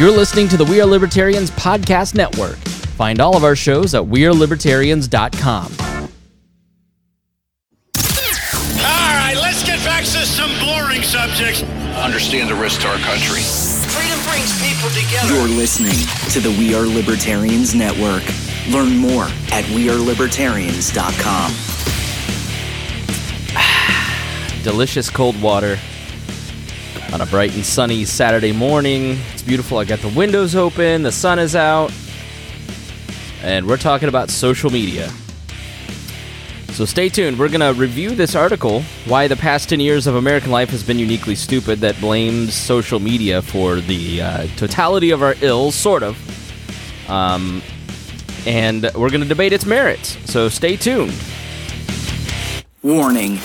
You're listening to the We Are Libertarians Podcast Network. Find all of our shows at WeareLibertarians.com. All right, let's get back to some boring subjects. understand the risk to our country. Freedom brings people together. You're listening to the We Are Libertarians Network. Learn more at WeareLibertarians.com. delicious cold water on a bright and sunny Saturday morning. It's beautiful. I got the windows open, the sun is out, and we're talking about social media. So stay tuned. We're going to review this article Why the Past 10 Years of American Life Has Been Uniquely Stupid that blames social media for the uh, totality of our ills, sort of. Um, and we're going to debate its merits. So stay tuned. Warning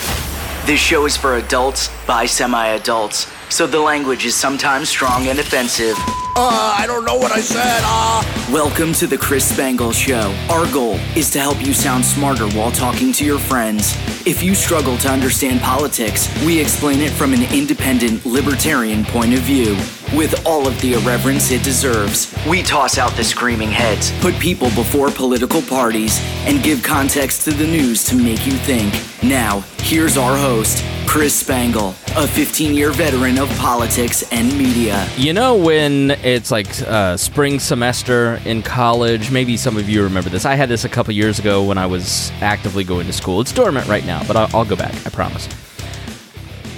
this show is for adults by semi adults, so the language is sometimes strong and offensive. Uh, I don't know what I said. Uh. Welcome to the Chris Spangle Show. Our goal is to help you sound smarter while talking to your friends. If you struggle to understand politics, we explain it from an independent, libertarian point of view. With all of the irreverence it deserves, we toss out the screaming heads, put people before political parties, and give context to the news to make you think. Now, here's our host, Chris Spangle, a 15 year veteran of politics and media. You know when it's like uh, spring semester in college? Maybe some of you remember this. I had this a couple years ago when I was actively going to school. It's dormant right now, but I'll, I'll go back. I promise.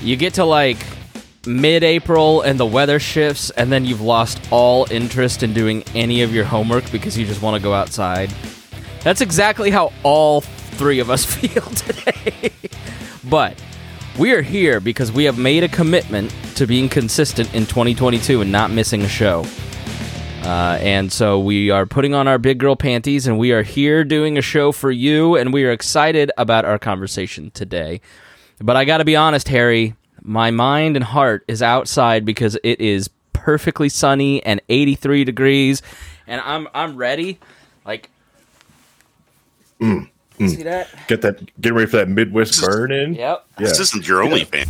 You get to like mid-April and the weather shifts, and then you've lost all interest in doing any of your homework because you just want to go outside. That's exactly how all three of us feel today. but we are here because we have made a commitment to being consistent in 2022 and not missing a show. Uh, and so we are putting on our big girl panties and we are here doing a show for you and we are excited about our conversation today. But I got to be honest, Harry, my mind and heart is outside because it is perfectly sunny and 83 degrees and I'm I'm ready. Like See that? Get that. Get ready for that Midwest burn in. Yep. Yeah. This isn't your only fan.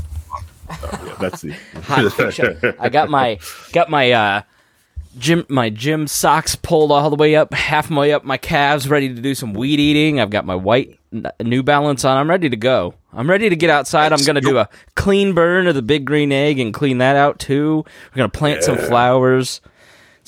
yeah, that's the. hot. I got my got my uh gym my gym socks pulled all the way up, half my way up my calves, ready to do some weed eating. I've got my white New Balance on. I'm ready to go. I'm ready to get outside. I'm gonna do a clean burn of the big green egg and clean that out too. We're gonna plant some flowers.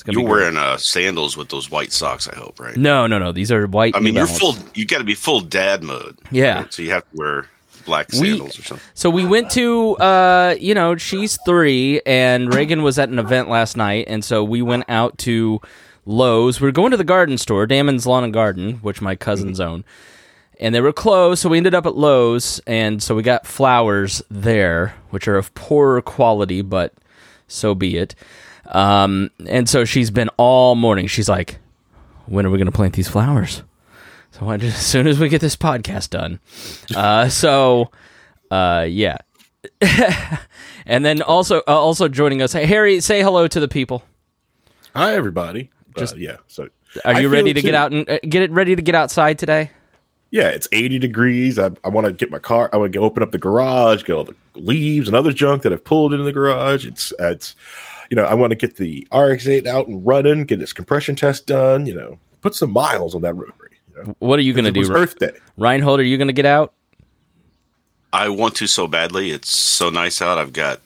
It's gonna You're wearing uh, sandals with those white socks. I hope, right? No, no, no. These are white. I mean, you're full. You got to be full dad mode. Yeah. right? So you have to wear black We- sandals or something. So we went to, uh, you know, she's three, and Reagan was at an event last night, and so we went out to Lowe's. We were going to the garden store, Damon's Lawn and Garden, which my cousins own, and they were closed. So we ended up at Lowe's, and so we got flowers there, which are of poorer quality, but so be it. Um, and so she's been all morning. She's like, "When are we going to plant these flowers?" So I just, as soon as we get this podcast done, uh, so uh, yeah, and then also uh, also joining us, hey, Harry, say hello to the people. Hi, everybody. Just yeah. So, Are I you ready to get out and uh, get it ready to get outside today? Yeah, it's 80 degrees. I, I want to get my car. I want to open up the garage, get all the leaves and other junk that I've pulled into the garage. It's it's, you know, I want to get the RX-8 out and running, get its compression test done. You know, put some miles on that rotary. You know? What are you going to do, was Re- Earth Day. Reinhold? Are you going to get out? I want to so badly. It's so nice out. I've got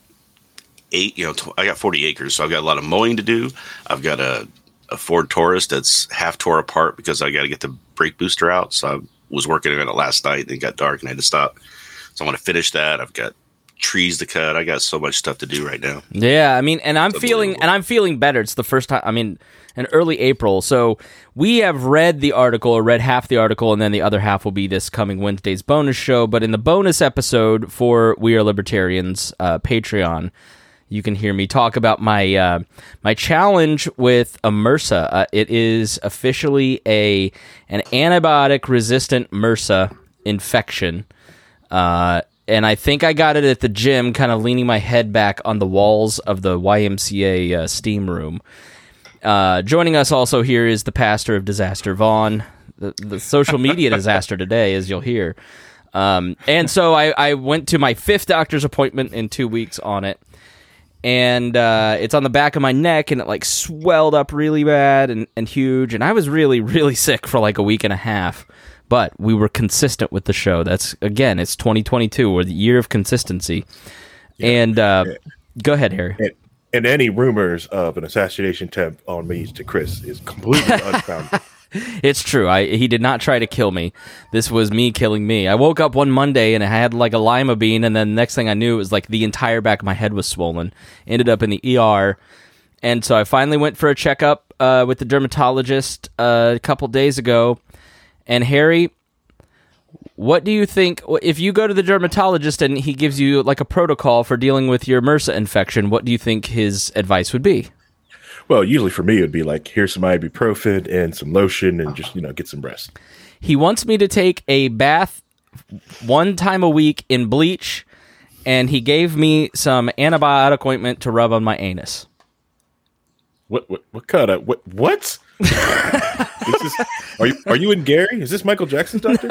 eight. You know, tw- I got 40 acres, so I've got a lot of mowing to do. I've got a a Ford Taurus that's half tore apart because I got to get the brake booster out. So I was working on it last night. and It got dark and I had to stop. So I want to finish that. I've got trees to cut. I got so much stuff to do right now. Yeah, I mean, and I'm feeling and I'm feeling better. It's the first time. I mean, in early April. So we have read the article or read half the article, and then the other half will be this coming Wednesday's bonus show. But in the bonus episode for We Are Libertarians uh, Patreon, you can hear me talk about my uh, my challenge with MRSA. Uh, it is officially a an antibiotic resistant MRSA infection. Uh, and I think I got it at the gym, kind of leaning my head back on the walls of the YMCA uh, steam room. Uh, joining us also here is the pastor of Disaster Vaughn, the, the social media disaster today, as you'll hear. Um, and so I, I went to my fifth doctor's appointment in two weeks on it. and uh, it's on the back of my neck, and it like swelled up really bad and, and huge, and I was really really sick for like a week and a half. But we were consistent with the show. That's again, it's 2022, or the year of consistency. And uh, go ahead, Harry. And, and any rumors of an assassination attempt on me to Chris is completely unfounded. It's true. I he did not try to kill me. This was me killing me. I woke up one Monday and I had like a lima bean, and then next thing I knew, it was like the entire back of my head was swollen. Ended up in the ER, and so I finally went for a checkup uh, with the dermatologist uh, a couple days ago. And Harry, what do you think if you go to the dermatologist and he gives you like a protocol for dealing with your MRSA infection? What do you think his advice would be? Well, usually for me, it would be like, here's some ibuprofen and some lotion and just, you know, get some rest. He wants me to take a bath one time a week in bleach, and he gave me some antibiotic ointment to rub on my anus. What, what, what kind of, what, what? is, are you, are you in Gary? Is this Michael Jackson's doctor?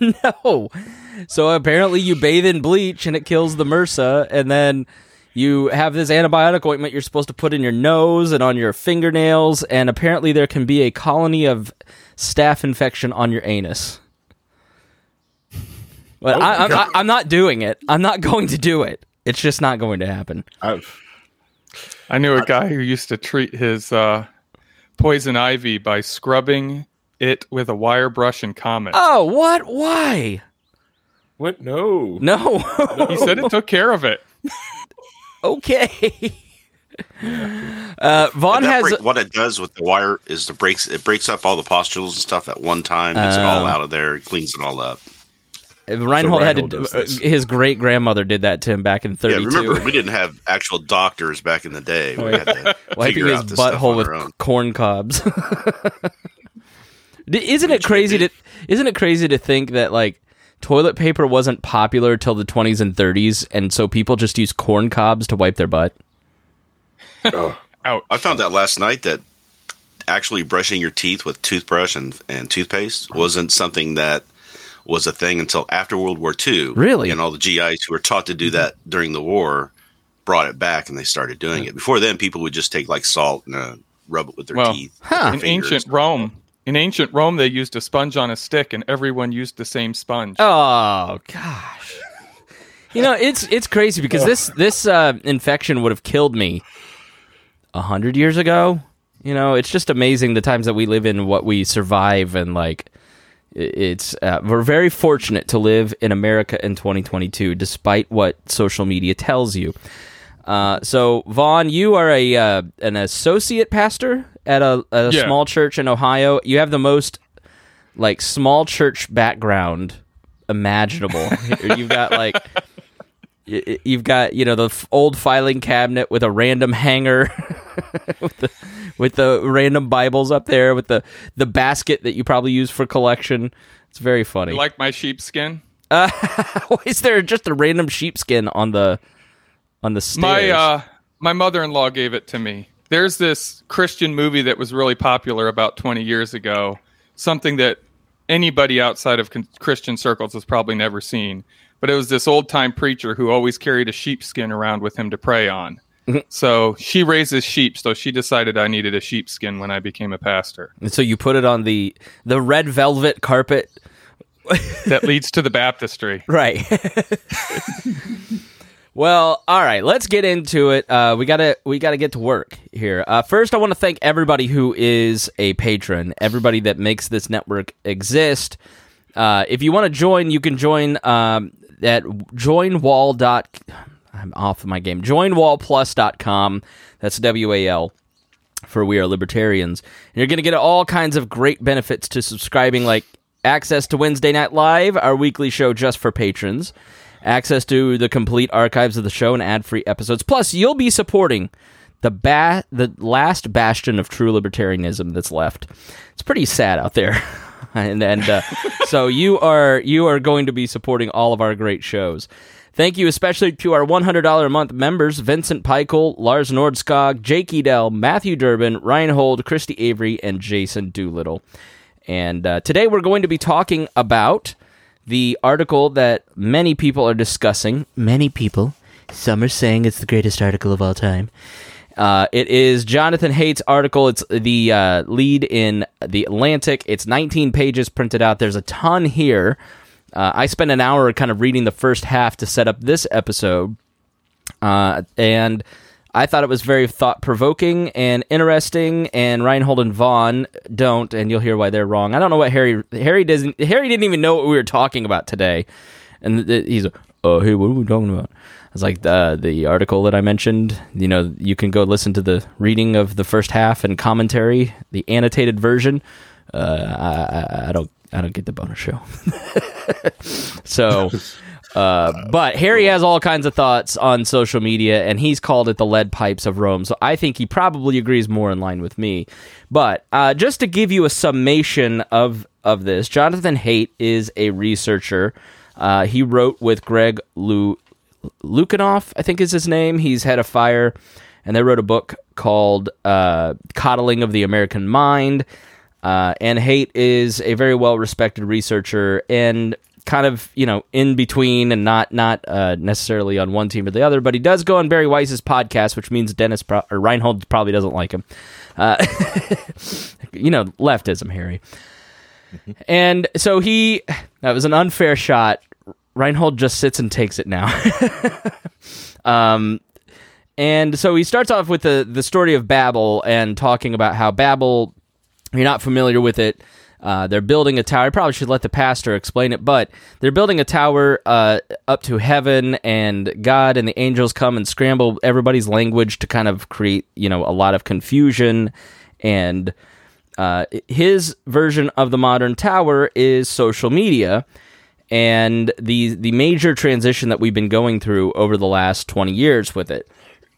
No. no. So apparently you bathe in bleach and it kills the MRSA, and then you have this antibiotic ointment you're supposed to put in your nose and on your fingernails, and apparently there can be a colony of staph infection on your anus. But Oh, I, I'm, I, I'm not doing it. I'm not going to do it. It's just not going to happen. I've, I knew a guy who used to treat his uh, poison ivy by scrubbing it with a wire brush and Comet. Oh, what? Why? what? No. No. He said it took care of it. okay. Uh, Vaughn has. break- what it does with the wire is it breaks it breaks up all the pustules and stuff at one time. Gets it all Oh. out of there. It cleans it all up. Reinhold had to. does uh, this. his great grandmother did that to him back in Yeah, '32. remember we didn't have actual doctors back in the day. We had to wiping his out butthole with corn cobs. Isn't it crazy to isn't it crazy to think that like toilet paper wasn't popular till the 20s and 30s and so people just use corn cobs to wipe their butt? Out. I found out last night that actually brushing your teeth with toothbrush and, and toothpaste wasn't something that was a thing until after World War II. Really? And all the GIs who were taught to do that during the war brought it back and they started doing it. Before then, people would just take like salt and uh, rub it with their Well, teeth. Huh. In ancient Rome, in ancient Rome, they used a sponge on a stick, and everyone used the same sponge. Oh gosh. You know, it's it's crazy because this this uh, infection would have killed me a hundred years ago. You know, it's just amazing the times that we live in, what we survive, and like i- it's uh, we're very fortunate to live in America in 2022, despite what social media tells you. Uh, so, Vaughn, you are a uh, an associate pastor at a, a Yeah. small church in Ohio. You have the most like small church background imaginable. you've got like you've got you know the f- old filing cabinet with a random hanger with the with the random Bibles up there with the the basket that you probably use for collection. It's very funny. You like my sheepskin? Why is there just a random sheepskin on the on the stairs? My uh, my mother-in-law gave it to me. There's this Christian movie that was really popular about 20 years ago. Something that anybody outside of Christian circles has probably never seen. But it was this old-time preacher who always carried a sheepskin around with him to pray on. so she raises sheep, so she decided I needed a sheepskin when I became a pastor. And so you put it on the the red velvet carpet, That leads to the baptistry. right? well, all right. Let's get into it. Uh, we gotta we gotta get to work here. Uh, first, I want to thank everybody who is a patron, everybody that makes this network exist. Uh, if you want to join, you can join um, at joinwall. dot. I'm off my game. Joinwallplus.com. That's W A L for We Are Libertarians. And you're going to get all kinds of great benefits to subscribing, like access to Wednesday Night Live, our weekly show just for patrons, access to the complete archives of the show and ad-free episodes. Plus, you'll be supporting the ba- the last bastion of true libertarianism that's left. It's pretty sad out there. and and uh, so you are you are going to be supporting all of our great shows. Thank you especially to our $100 a month members Vincent Peichel, Lars Nordskog, Jake Edel, Matthew Durbin, Ryan Hold, Christy Avery, and Jason Doolittle. And uh, today we're going to be talking about the article that many people are discussing. Many people Some are saying it's the greatest article of all time. Uh, it is Jonathan Haidt's article. It's the uh, lead in the Atlantic. It's 19 pages printed out. There's a ton here. Uh, I spent an hour kind of reading the first half to set up this episode, uh, and I thought it was very thought provoking and interesting. And Reinhold and Vaughn don't, and you'll hear why they're wrong. I don't know what Harry Harry doesn't. Harry didn't even know what we were talking about today, and he's "Oh, hey, what are we talking about?" I was like, "the the article that I mentioned. You know, you can go listen to the reading of the first half and commentary, the annotated version. Uh, I, I, don't I don't get the bonus show." so. Uh, but Harry has all kinds of thoughts on social media, and he's called it the lead pipes of Rome. So I think he probably agrees more in line with me. But uh, just to give you a summation of of this, Jonathan Haidt is a researcher. Uh, he wrote with Greg Lu- I think is his name. He's head of fire, and they wrote a book called uh, "Coddling of the American Mind." Uh, and Haidt is a very well respected researcher and kind of you know in between and not not uh, necessarily on one team or the other, but he does go on Bari Weiss's podcast, which means Dennis Pro- or Reinhold probably doesn't like him. Uh, you know, leftism, Harry. And so he that was an unfair shot. Reinhold just sits and takes it now. um, and so he starts off with the the story of Babel and talking about how Babel, you're not familiar with it. Uh, they're building a tower. I probably should let the pastor explain it, but they're building a tower uh, up to heaven, and God and the angels come and scramble everybody's language to kind of create, you know, a lot of confusion. And uh, his version of the modern tower is social media, and the the major transition that we've been going through over the last twenty years with it.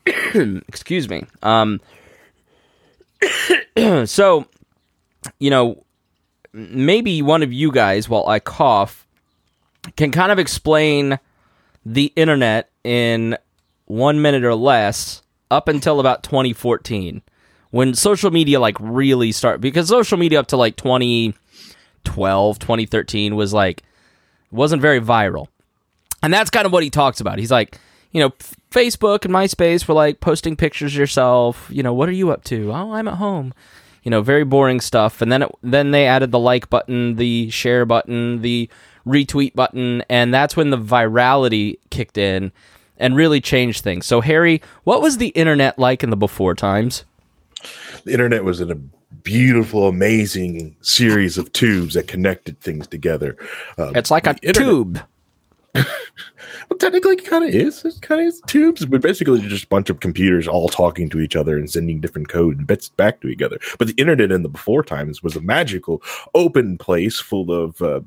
Excuse me. Um, so, you know maybe one of you guys, while I cough, can kind of explain the internet in one minute or less up until about 2014 when social media like really start because social media up to like 2012 2013 was like wasn't very viral and that's kind of what he talks about he's like you know facebook and myspace were like posting pictures yourself you know what are you up to oh i'm at home you know, very boring stuff. And then it, then they added the like button, the share button, the retweet button, and that's when the virality kicked in and really changed things. So, Harry, what was the internet like in the before times? The internet was in a beautiful, amazing series of tubes that connected things together. Um, it's like a internet- tube. well, technically, it kind of is. It kind of is tubes, but basically, just a bunch of computers all talking to each other and sending different code and bits back to each other. But the internet in the before times was a magical, open place full of, uh,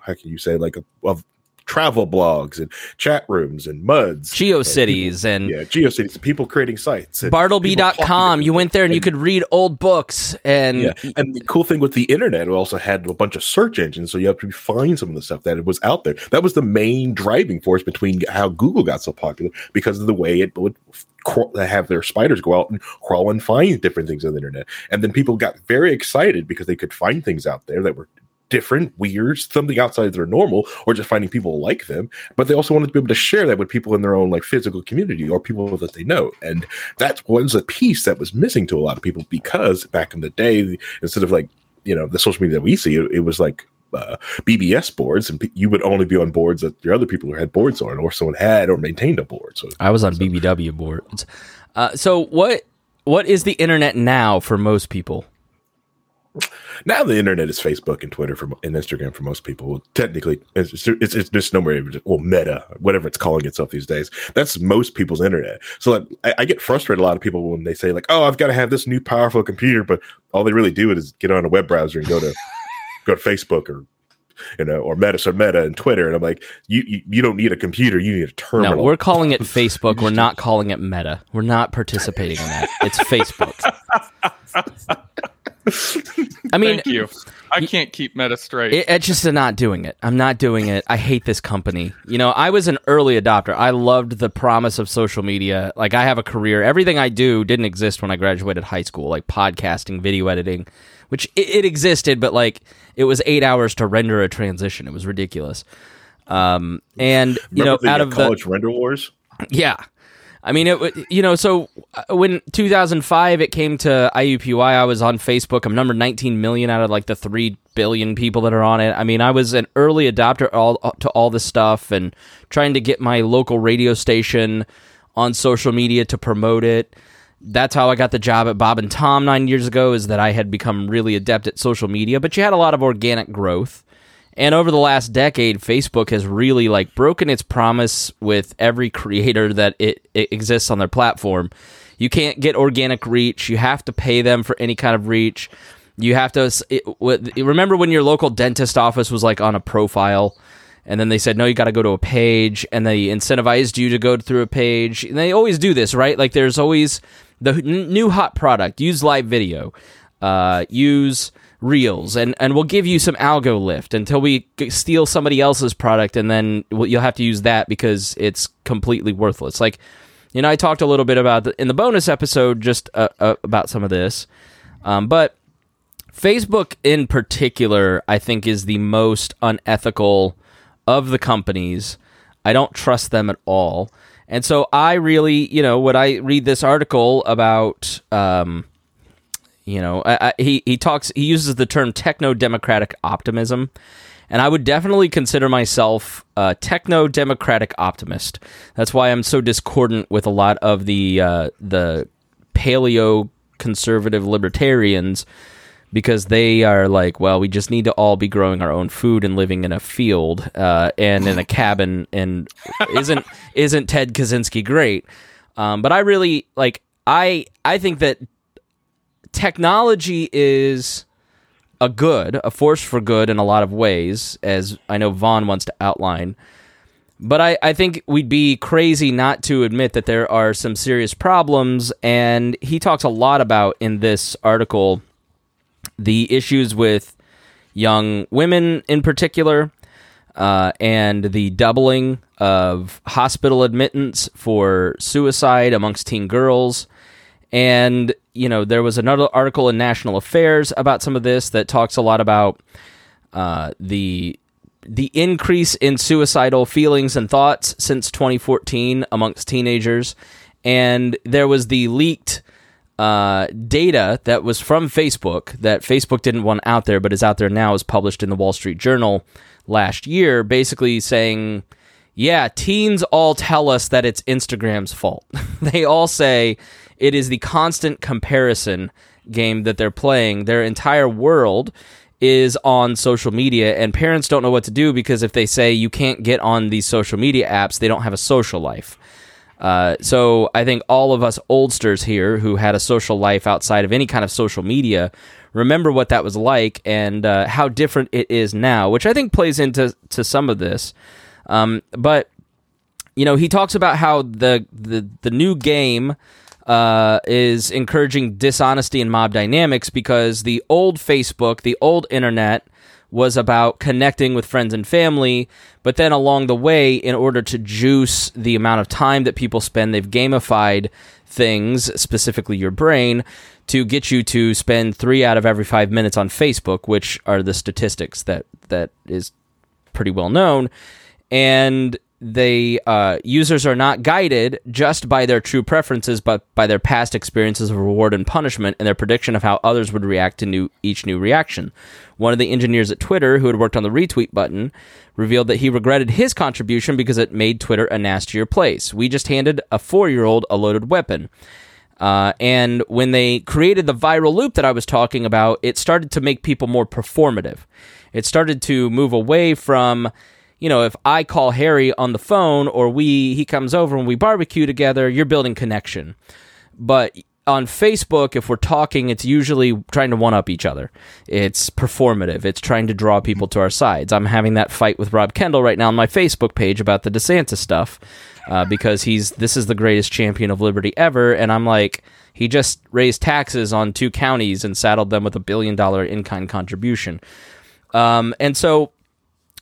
how can you say, like a, of travel blogs and chat rooms and muds, GeoCities and, yeah, GeoCities, people creating sites. and people Bartleby.com. You went there and, you could read old books and yeah, and the cool thing with the internet, it also had a bunch of search engines, so you have to find some of the stuff that was out there. That was the main driving force between how Google got so popular because of the way it would crawl, have their spiders go out and crawl and find different things on the internet. And then people got very excited because they could find things out there that were different, weird, something outside their normal, or just finding people like them. But they also wanted to be able to share that with people in their own like physical community or people that they know. And that was a piece that was missing to a lot of people because back in the day, instead of like, you know, the social media that we see, it, it was like uh, BBS boards, and you would only be on boards that your other people who had boards on, or someone had or maintained a board. So I was on BBW boards. Uh, so what what is the internet now for most people? Now the internet is Facebook and Twitter for, and Instagram for most people. Well, technically, it's, it's, it's just nowhere. Well, Meta, whatever it's calling itself these days, that's most people's internet. So like, I, I get frustrated a lot of people when they say like, "Oh, I've got to have this new powerful computer," but all they really do is get on a web browser and go to go to Facebook or you know or Meta, so Meta and Twitter, and I'm like, you you, you don't need a computer, you need a terminal. No, we're calling it Facebook. We're not calling it Meta. We're not participating in that. It's Facebook. I mean, Thank you. I can't keep Meta straight. It, it's just not doing it. I'm not doing it. I hate this company. You know, I was an early adopter. I loved the promise of social media. Like, I have a career. Everything I do didn't exist when I graduated high school, like podcasting, video editing, which it, it existed, but like it was eight hours to render a transition. It was ridiculous. Um, and you Remember know, the, out uh, of the college render wars. Yeah. I mean, it. You know, so uh, when 2005 it came to IUPUI, I was on Facebook. I'm number 19 million out of like the three billion people that are on it. I mean, I was an early adopter all to all this stuff and trying to get my local radio station on social media to promote it. That's how I got the job at Bob and Tom nine years ago. Is that I had become really adept at social media, but you had a lot of organic growth. And over the last decade, Facebook has really like broken its promise with every creator that it, it exists on their platform. You can't get organic reach. You have to pay them for any kind of reach. You have to it, remember when your local dentist office was like on a profile, and then they said no, you got to go to a page, and they incentivized you to go through a page. And they always do this, right? Like there's always the new hot product. Use live video. Uh, use reels and and we'll give you some algo lift until we steal somebody else's product and then you'll have to use that because it's completely worthless. Like you know i talked a little bit about the, in the bonus episode just uh, uh, about some of this um, but facebook in particular i think is the most unethical of the companies. I don't trust them at all. And so i really you know when i read this article about um, you know, I, I, he he talks he uses the term techno democratic optimism, and I would definitely consider myself a techno democratic optimist. That's why I'm so discordant with a lot of the uh, the paleo conservative libertarians because they are like, well, we just need to all be growing our own food and living in a field uh, and in a cabin, and isn't isn't Ted Kaczynski great? Um, but I really like I I think that technology is a good, a force for good in a lot of ways, as I know Vaughn wants to outline. But I, I think we'd be crazy not to admit that there are some serious problems. And he talks a lot about in this article the issues with young women in particular, uh, and the doubling of hospital admittance for suicide amongst teen girls. And, you know, there was another article in National Affairs about some of this that talks a lot about uh, the the increase in suicidal feelings and thoughts since 2014 amongst teenagers. And there was the leaked uh, data that was from Facebook that Facebook didn't want out there, but is out there now, is published in the Wall Street Journal last year, basically saying, yeah, teens all tell us that it's Instagram's fault. they all say it is the constant comparison game that they're playing. Their entire world is on social media, and parents don't know what to do because if they say you can't get on these social media apps, they don't have a social life. Uh, so I think all of us oldsters here who had a social life outside of any kind of social media remember what that was like and uh, how different it is now, which I think plays into to some of this. Um, but you know, he talks about how the the the new game uh, is encouraging dishonesty and mob dynamics because the old Facebook, the old internet, was about connecting with friends and family. But then along the way, in order to juice the amount of time that people spend, they've gamified things, specifically your brain, to get you to spend three out of every five minutes on Facebook, which are the statistics that that is pretty well known. And they uh, users are not guided just by their true preferences, but by their past experiences of reward and punishment and their prediction of how others would react to new each new reaction. One of the engineers at Twitter, who had worked on the retweet button, revealed that he regretted his contribution because it made Twitter a nastier place. We just handed a four year old a loaded weapon. Uh, and when they created the viral loop that I was talking about, it started to make people more performative. It started to move away from, you know, if I call Harry on the phone or we he comes over and we barbecue together, you're building connection. But on Facebook, if we're talking, it's usually trying to one up each other. It's performative. It's trying to draw people to our sides. I'm having that fight with Rob Kendall right now on my Facebook page about the DeSantis stuff uh, because he's this is the greatest champion of liberty ever, and I'm like, he just raised taxes on two counties and saddled them with a billion dollar in kind contribution. Um, and so,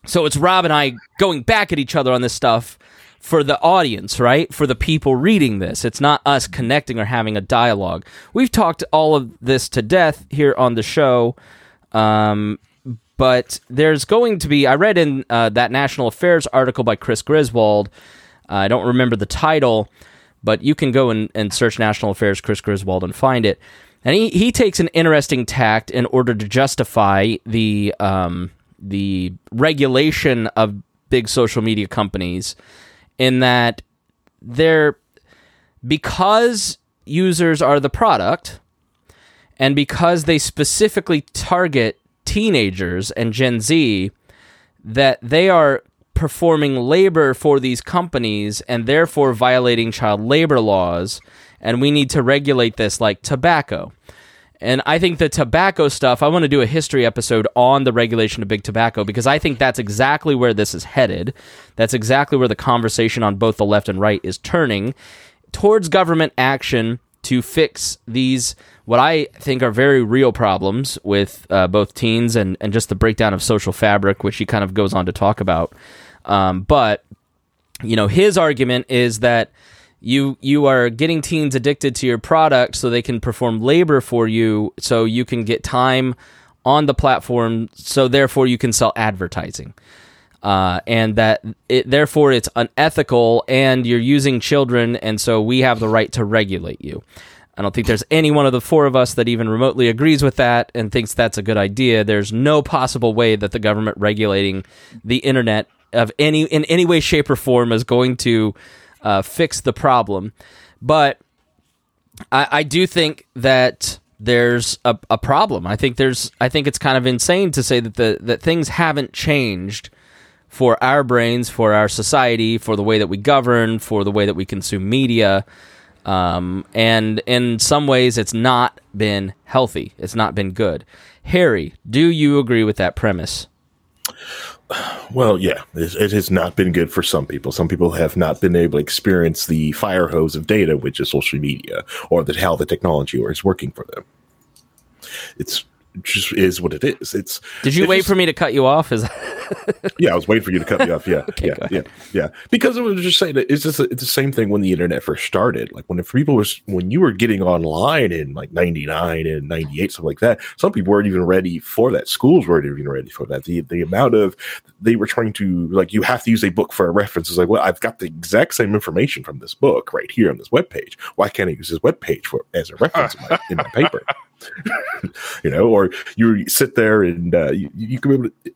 so it's Rob and I going back at each other on this stuff for the audience, right? For the people reading this. It's not us connecting or having a dialogue. We've talked all of this to death here on the show. Um, but there's going to be, I read in uh, that National Affairs article by Chris Griswold I don't remember the title, but you can go and, and search National Affairs Chris Griswold and find it. And he, he takes an interesting tact in order to justify the um, the regulation of big social media companies in that they're because users are the product and because they specifically target teenagers and Gen Z that they are performing labor for these companies and therefore violating child labor laws and we need to regulate this like tobacco. And I think the tobacco stuff, I want to do a history episode on the regulation of big tobacco because I think that's exactly where this is headed. That's exactly where the conversation on both the left and right is turning towards government action to fix these, what I think are very real problems with uh, both teens and, and just the breakdown of social fabric, which he kind of goes on to talk about. Um, but, you know, his argument is that you you are getting teens addicted to your product so they can perform labor for you so you can get time on the platform so therefore you can sell advertising. Uh, and that it, therefore it's unethical and you're using children and so we have the right to regulate you. I don't think there's any one of the four of us that even remotely agrees with that and thinks that's a good idea. There's no possible way that the government regulating the internet of any in any way shape or form is going to uh, fix the problem. But I, I do think that there's a, a problem. I think there's I think it's kind of insane to say that the that things haven't changed for our brains, for our society, for the way that we govern, for the way that we consume media. Um, and in some ways, it's not been healthy. It's not been good. Harry, do you agree with that premise? Well, yeah, it, it, has not been good for some people. Some people have not been able to experience the fire hose of data, which is social media, or that how the technology is working for them. It's just is what it is. It's. Did you wait just, for me to cut you off? Is yeah, I was waiting for you to cut me off. Yeah, okay, yeah, yeah, yeah. Because I was just saying that it's just it's the same thing when the internet first started. Like when if people was when you were getting online in like ninety nine and ninety eight, something like that. Some people weren't even ready for that. Schools weren't even ready for that. The the amount of they were trying to like you have to use a book for a reference. It's like well, I've got the exact same information from this book right here on this web page. Why can't I use this web page for as a reference in, my, in my paper? you know, or you sit there and uh, you, you can be able to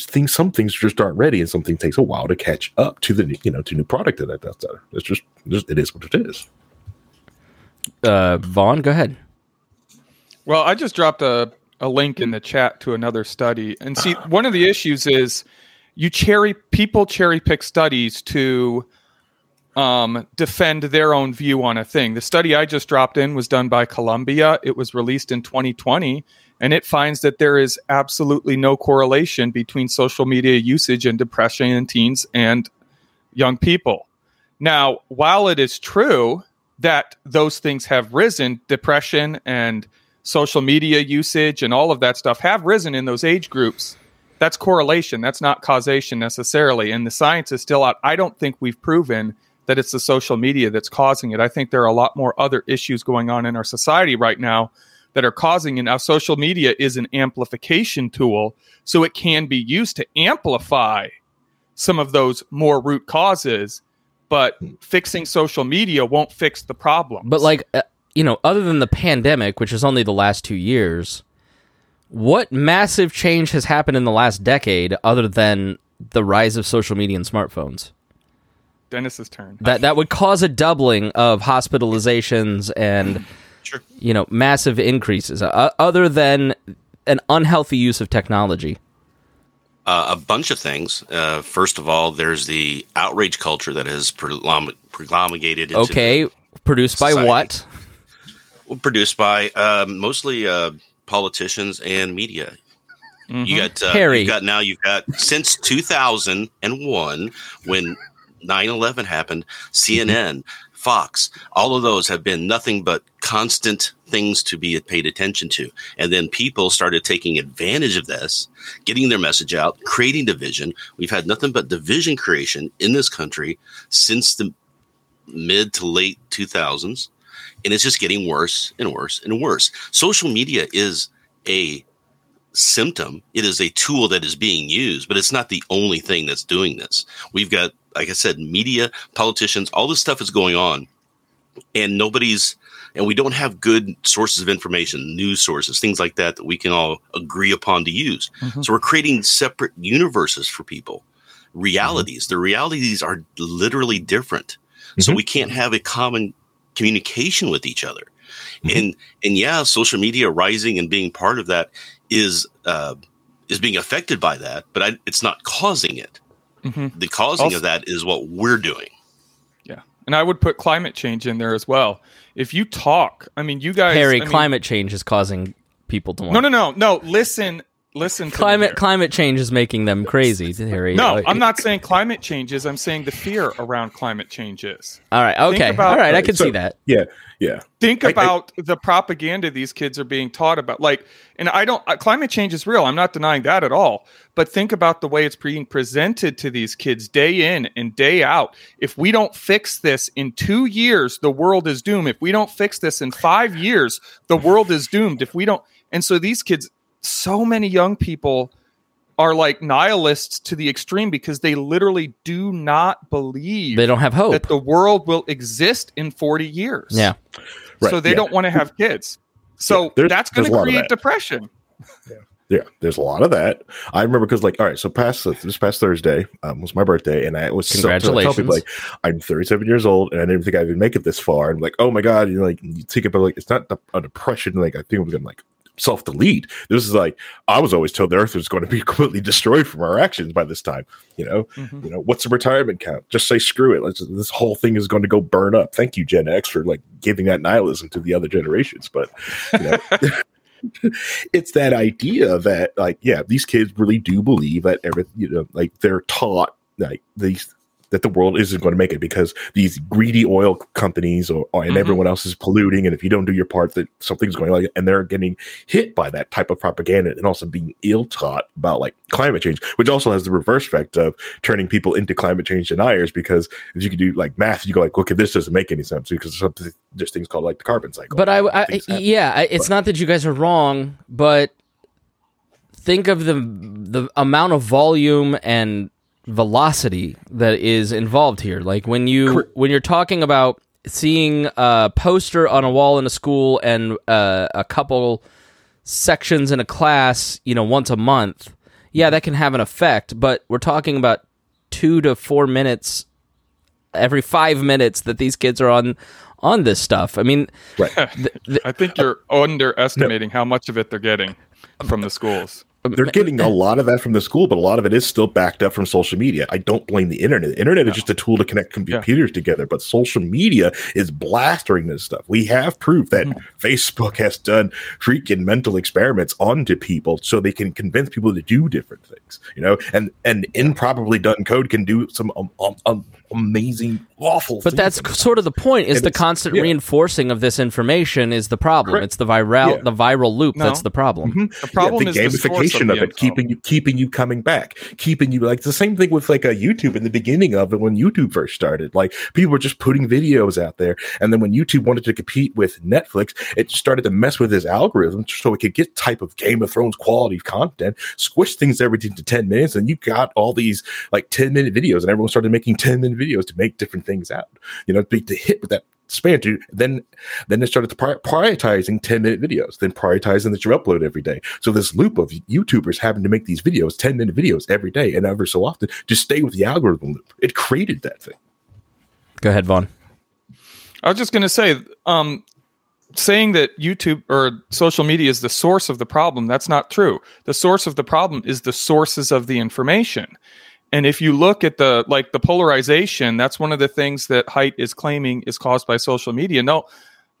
things some things just aren't ready and something takes a while to catch up to the you know to new product that that's there. It's just, just it is what it is. Uh, Vaughn, go ahead. Well, I just dropped a, a link in the chat to another study. And see, one of the issues is you cherry people cherry pick studies to um, defend their own view on a thing. The study I just dropped in was done by Columbia. It was released in 2020 and it finds that there is absolutely no correlation between social media usage and depression in teens and young people. Now, while it is true that those things have risen, depression and social media usage and all of that stuff have risen in those age groups. That's correlation. That's not causation necessarily. And the science is still out. I don't think we've proven that it's the social media that's causing it. I think there are a lot more other issues going on in our society right now that are causing it. Now, social media is an amplification tool, so it can be used to amplify some of those more root causes. But fixing social media won't fix the problem. But like, uh, you know, other than the pandemic, which is only the last two years, what massive change has happened in the last decade other than the rise of social media and smartphones? Dennis's turn. That that would cause a doubling of hospitalizations and Sure. You know, massive increases uh, other than an unhealthy use of technology. Uh, a bunch of things. Uh, first of all, there's the outrage culture that has promulgated. okay, produced society. by what? Well, produced by um, mostly uh, politicians and media. Mm-hmm. You got uh, Harry. You got now. You've got since 2001 when 9/11 happened. CNN, Fox, all of those have been nothing but constant things to be paid attention to. And then people started taking advantage of this, getting their message out, creating division. We've had nothing but division creation in this country since the mid to late 2000s. And it's just getting worse and worse and worse. Social media is a symptom. It is a tool that is being used, but it's not the only thing that's doing this. We've got, like I said, media, politicians, all this stuff is going on, and nobody's, and we don't have good sources of information, news sources, things like that that we can all agree upon to use. Mm-hmm. So we're creating separate universes for people, realities. Mm-hmm. The realities are literally different. So mm-hmm. we can't have a common communication with each other. And and yeah, social media rising and being part of that is uh, is being affected by that, but I, it's not causing it. The causing Also- of that is what we're doing. Yeah. And I would put climate change in there as well. If you talk, I mean, you guys. Harry, I mean- climate change is causing people to want. No, no, no, no. Listen, listen. To Climate here. climate change is making them crazy, Harry. No, I'm not saying climate change is. I'm saying the fear around climate change is. All right, okay, about- all right. I can So- see that. Yeah, yeah. Think I- I- about the propaganda these kids are being taught about. Like, and I don't. Uh, climate change is real. I'm not denying that at all. But think about the way it's being presented to these kids day in and day out. If we don't fix this in two years, the world is doomed. If we don't fix this in five years, the world is doomed. If we don't, and so these kids, so many young people are like nihilists to the extreme because they literally do not believe They don't have hope. that the world will exist in 40 years. Yeah. Right, so they yeah. don't want to have kids. So Yeah, that's going to a lot of create that. depression. Yeah, there's a lot of that. I remember because, like, all right, so past this past Thursday um, was my birthday, and I was so- so I people, like, I'm 37 years old, and I didn't think I would even make it this far. And like, oh my god, you know, like you think about like it's not the- a depression. Like I think I'm gonna like self delete. This is like I was always told the Earth was going to be completely destroyed from our actions by this time. You know, Mm-hmm. you know what's the retirement count? Just say screw it. Let's, this whole thing is going to go burn up. Thank you, Gen X, for like giving that nihilism to the other generations. But you know, it's that idea that like yeah these kids really do believe that every you know like they're taught like these that the world isn't going to make it because these greedy oil companies or, or and Mhm. everyone else is polluting and if you don't do your part that something's going on and they're getting hit by that type of propaganda and also being ill taught about like climate change which also has the reverse effect of turning people into climate change deniers because if you can do like math you go like okay this doesn't make any sense because there's there's things called like the carbon cycle But I, I yeah, it's not that you guys are wrong, but think of the the amount of volume and velocity that is involved here. Like when you when you're talking about seeing a poster on a wall in a school and uh, a couple sections in a class, you know, once a month. Yeah, that can have an effect, but we're talking about 2 to 4 minutes every 5 minutes that these kids are on on this stuff. I mean, right I think you're underestimating how much of it they're getting from the schools. They're getting a lot of that from the school, but a lot of it is still backed up from social media. I don't blame the internet. The internet is just a tool to connect computers together, but social media is blastering this stuff. We have proof that Facebook has done freaking mental experiments onto people so they can convince people to do different things, you know, and and improperly done code can do some um, um, um, amazing, awful. But things. that's sort of the point. Is And the constant yeah. reinforcing of this information is the problem. Correct. It's the viral Yeah. the viral loop No. that's the problem. Mm-hmm. The problem yeah, is the the gamification of, of, the it, info. keeping you keeping you coming back, keeping you like the same thing with like a YouTube in the beginning of it when YouTube first started. Like people were just putting videos out there, and then when YouTube wanted to compete with Netflix, it started to mess with his algorithm so it could get type of Game of Thrones quality content, squish things everything to ten minutes, and you got all these like ten minute videos, and everyone started making ten minute videos to make different things out. You know, to, to hit with that span to then then they started to prioritizing 10 minute videos then prioritizing that you upload every day so this loop of youtubers having to make these videos 10 minute videos every day and ever so often to stay with the algorithm loop it created that thing Go ahead, Vaughn. I was just going to say, um, saying that YouTube or social media is the source of the problem, that's not true. The source of the problem is the sources of the information. And if you look at the like the polarization, that's one of the things that Haidt is claiming is caused by social media. No,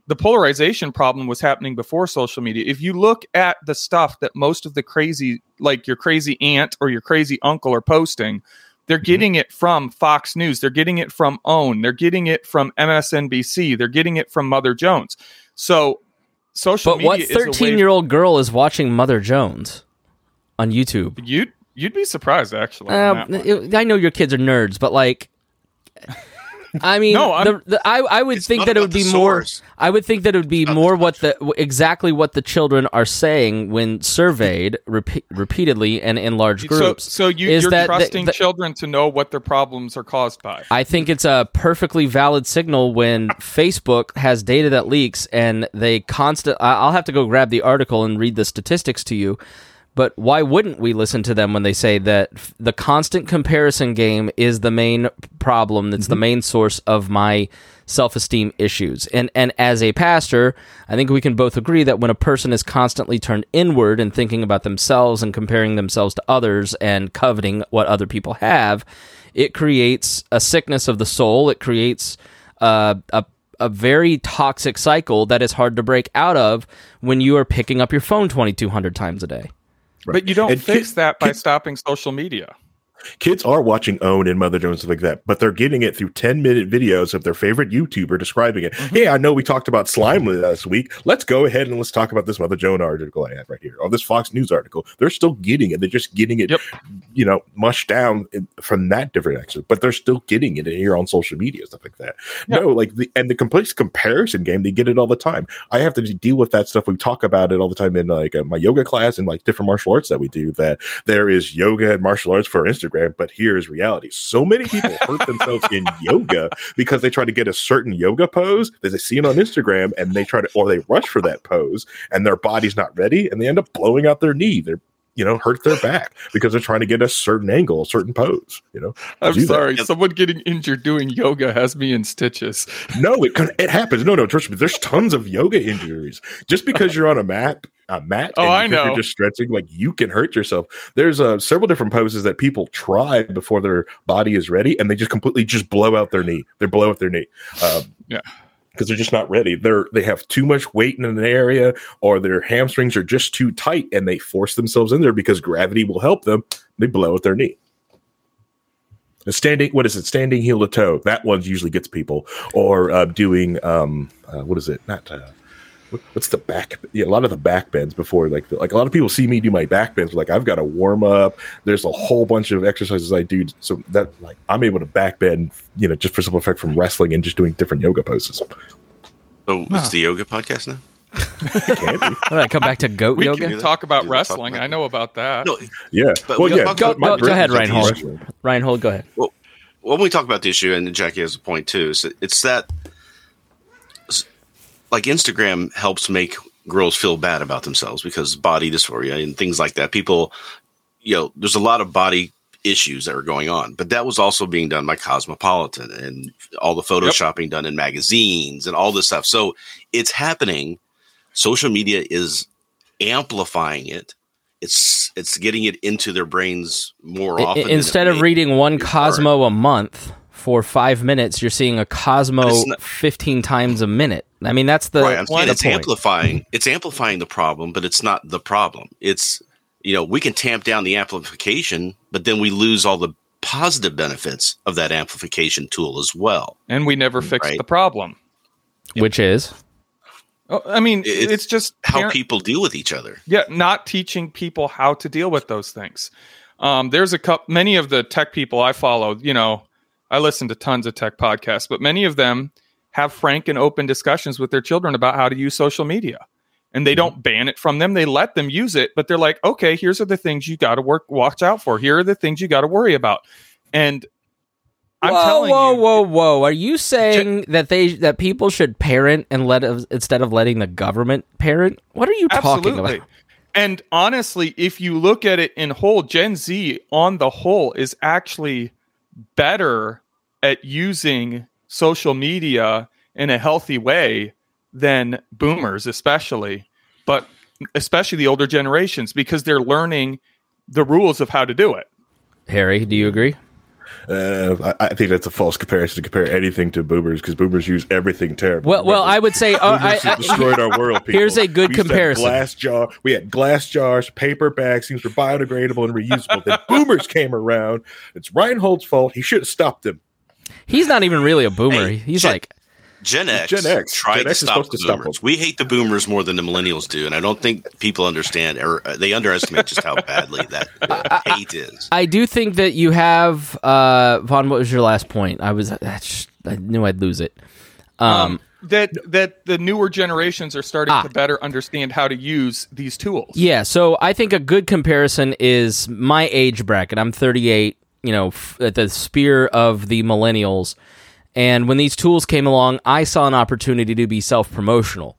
the polarization problem was happening before social media. If you look at the stuff that most of the crazy, like your crazy aunt or your crazy uncle are posting, they're mm-hmm. getting it from Fox News. They're getting it from OAN. They're getting it from MSNBC. They're getting it from Mother Jones. So social But media what is a way- 13 year old girl is watching Mother Jones on YouTube? You'd you'd be surprised actually. on Uh, that. I know your kids are nerds, but like, I mean, No, I'm- the, the, I I would think that it would be more. I would think that it would be more what the exactly what the children are saying when surveyed repeat, repeatedly and in large groups. so you, is you're that trusting the- children to know what their problems are caused by. I think it's a perfectly valid signal when Facebook has data that leaks and they constant. I'll have to go grab the article and read the statistics to you. But why wouldn't we listen to them when they say that f- the constant comparison game is the main problem? That's the main source of my self-esteem issues. And and as a pastor, I think we can both agree that when a person is constantly turned inward and thinking about themselves and comparing themselves to others and coveting what other people have, it creates a sickness of the soul. It creates uh, a a very toxic cycle that is hard to break out of when you are picking up your phone 2200 times a day. But you don't And fix that by kids- stopping social media. Kids are watching OAN and Mother Jones and stuff like that, but they're getting it through 10 minute videos of their favorite YouTuber describing it. Mm-hmm. Hey, I know we talked about slime last week. Let's go ahead and let's talk about this Mother Jones article I have right here, or this Fox News article. They're still getting it. They're just getting it, Yep. you know, mushed down in, from that different action, but they're still getting it in here on social media, stuff like that. Yeah. No, like the, and the complete comparison game, they get it all the time. I have to deal with that stuff. We talk about it all the time in like uh, my yoga class and like different martial arts that we do that there is yoga and martial arts for Instagram, but here's reality. So many people hurt themselves in yoga because they try to get a certain yoga pose that they see it on Instagram and they try to, or they rush for that pose and their body's not ready and they end up blowing out their knee. They're, you know, hurt their back because they're trying to get a certain angle, a certain pose, you know. I'm do that. sorry. Someone getting injured doing yoga has me in stitches. No, it can- it happens. No, no, trust me. There's tons of yoga injuries. Just because you're on a mat, a mat, Oh, I know. You're just stretching, like you can hurt yourself. There's uh, several different poses that people try before their body is ready, and they just completely just blow out their knee. They blow out their knee. Um, Yeah. because they're just not ready. They're they have too much weight in an area, or their hamstrings are just too tight, and they force themselves in there because gravity will help them. They blow out their knee. A standing, what is it? Standing heel to toe. That one usually gets people. Or uh, doing, um, uh, what is it? Not, uh, what's the back? Yeah, a lot of the back bends before, like, like a lot of people see me do my back bends. Like I've got to warm up. There's a whole bunch of exercises I do, so that like I'm able to back bend, you know, just for simple effect from wrestling and just doing different yoga poses. So it's the yoga podcast now. Can be. All right, come back to goat We yoga. can talk about Do talk wrestling. about I know about that. No, Yeah. But well, we- yeah. Go, go, go ahead, is Reinhold. wrestling. Reinhold, go ahead. Well, when we talk about the issue, and Jackie has a point too, is it's that s- like Instagram helps make girls feel bad about themselves because body dysphoria and things like that. People, you know, there's a lot of body issues that are going on, but that was also being done by Cosmopolitan and all the photoshopping done in magazines and all this stuff. So it's happening. Social media is amplifying it. It's it's getting it into their brains more often. than instead of may reading one before. Cosmo a month for five minutes, you're seeing a Cosmo not- 15 times a minute. I mean, that's the, right, I'm it's point. amplifying. It's amplifying the problem, but it's not the problem. It's you know we can tamp down the amplification, but then we lose all the positive benefits of that amplification tool as well. And we never fixed Right. the problem. Which is Oh, I mean, It's it's, just How parent- people deal with each other. Yeah, not teaching people how to deal with those things. Um, there's a couple, many of the tech people I follow, you know, I listen to tons of tech podcasts, but many of them have frank and open discussions with their children about how to use social media. And they mm-hmm. don't ban it from them. They let them use it, but they're like, okay, here's are the things you got to work, watch out for. Here are the things you got to worry about. And I'm whoa, telling whoa, you, whoa, whoa! Whoa. Are you saying that they that people should parent and let instead of letting the government parent? What are you talking about? And honestly, if you look at it in whole, Gen Z on the whole is actually better at using social media in a healthy way than boomers, especially, but especially the older generations because they're learning the rules of how to do it. Harry, do you agree? Uh, I, I think that's a false comparison to compare anything to boomers because boomers use everything terrible. Well, well, I would say, uh, I, Boomers have destroyed our world. People. Here's a good We used to have comparison. Glass jar. We had glass jars, paper bags. Things were biodegradable and reusable. then boomers came around. It's Reinhold's fault. He should have stopped them. He's not even really a boomer. Hey, he's Gen- like, Gen X, Gen X. tried Gen to X is stop the to stop boomers. we hate the boomers more than the millennials do, and I don't think people understand or uh, they underestimate just how badly that hate is. I do think that you have uh Vaughn. What was your last point? I was that's I knew I'd lose it. Um, that that the newer generations are starting Ah. to better understand how to use these tools. Yeah, so I think a good comparison is my age bracket. I'm 38, you know, f- at the spear of the millennials. And when these tools came along, I saw an opportunity to be self promotional.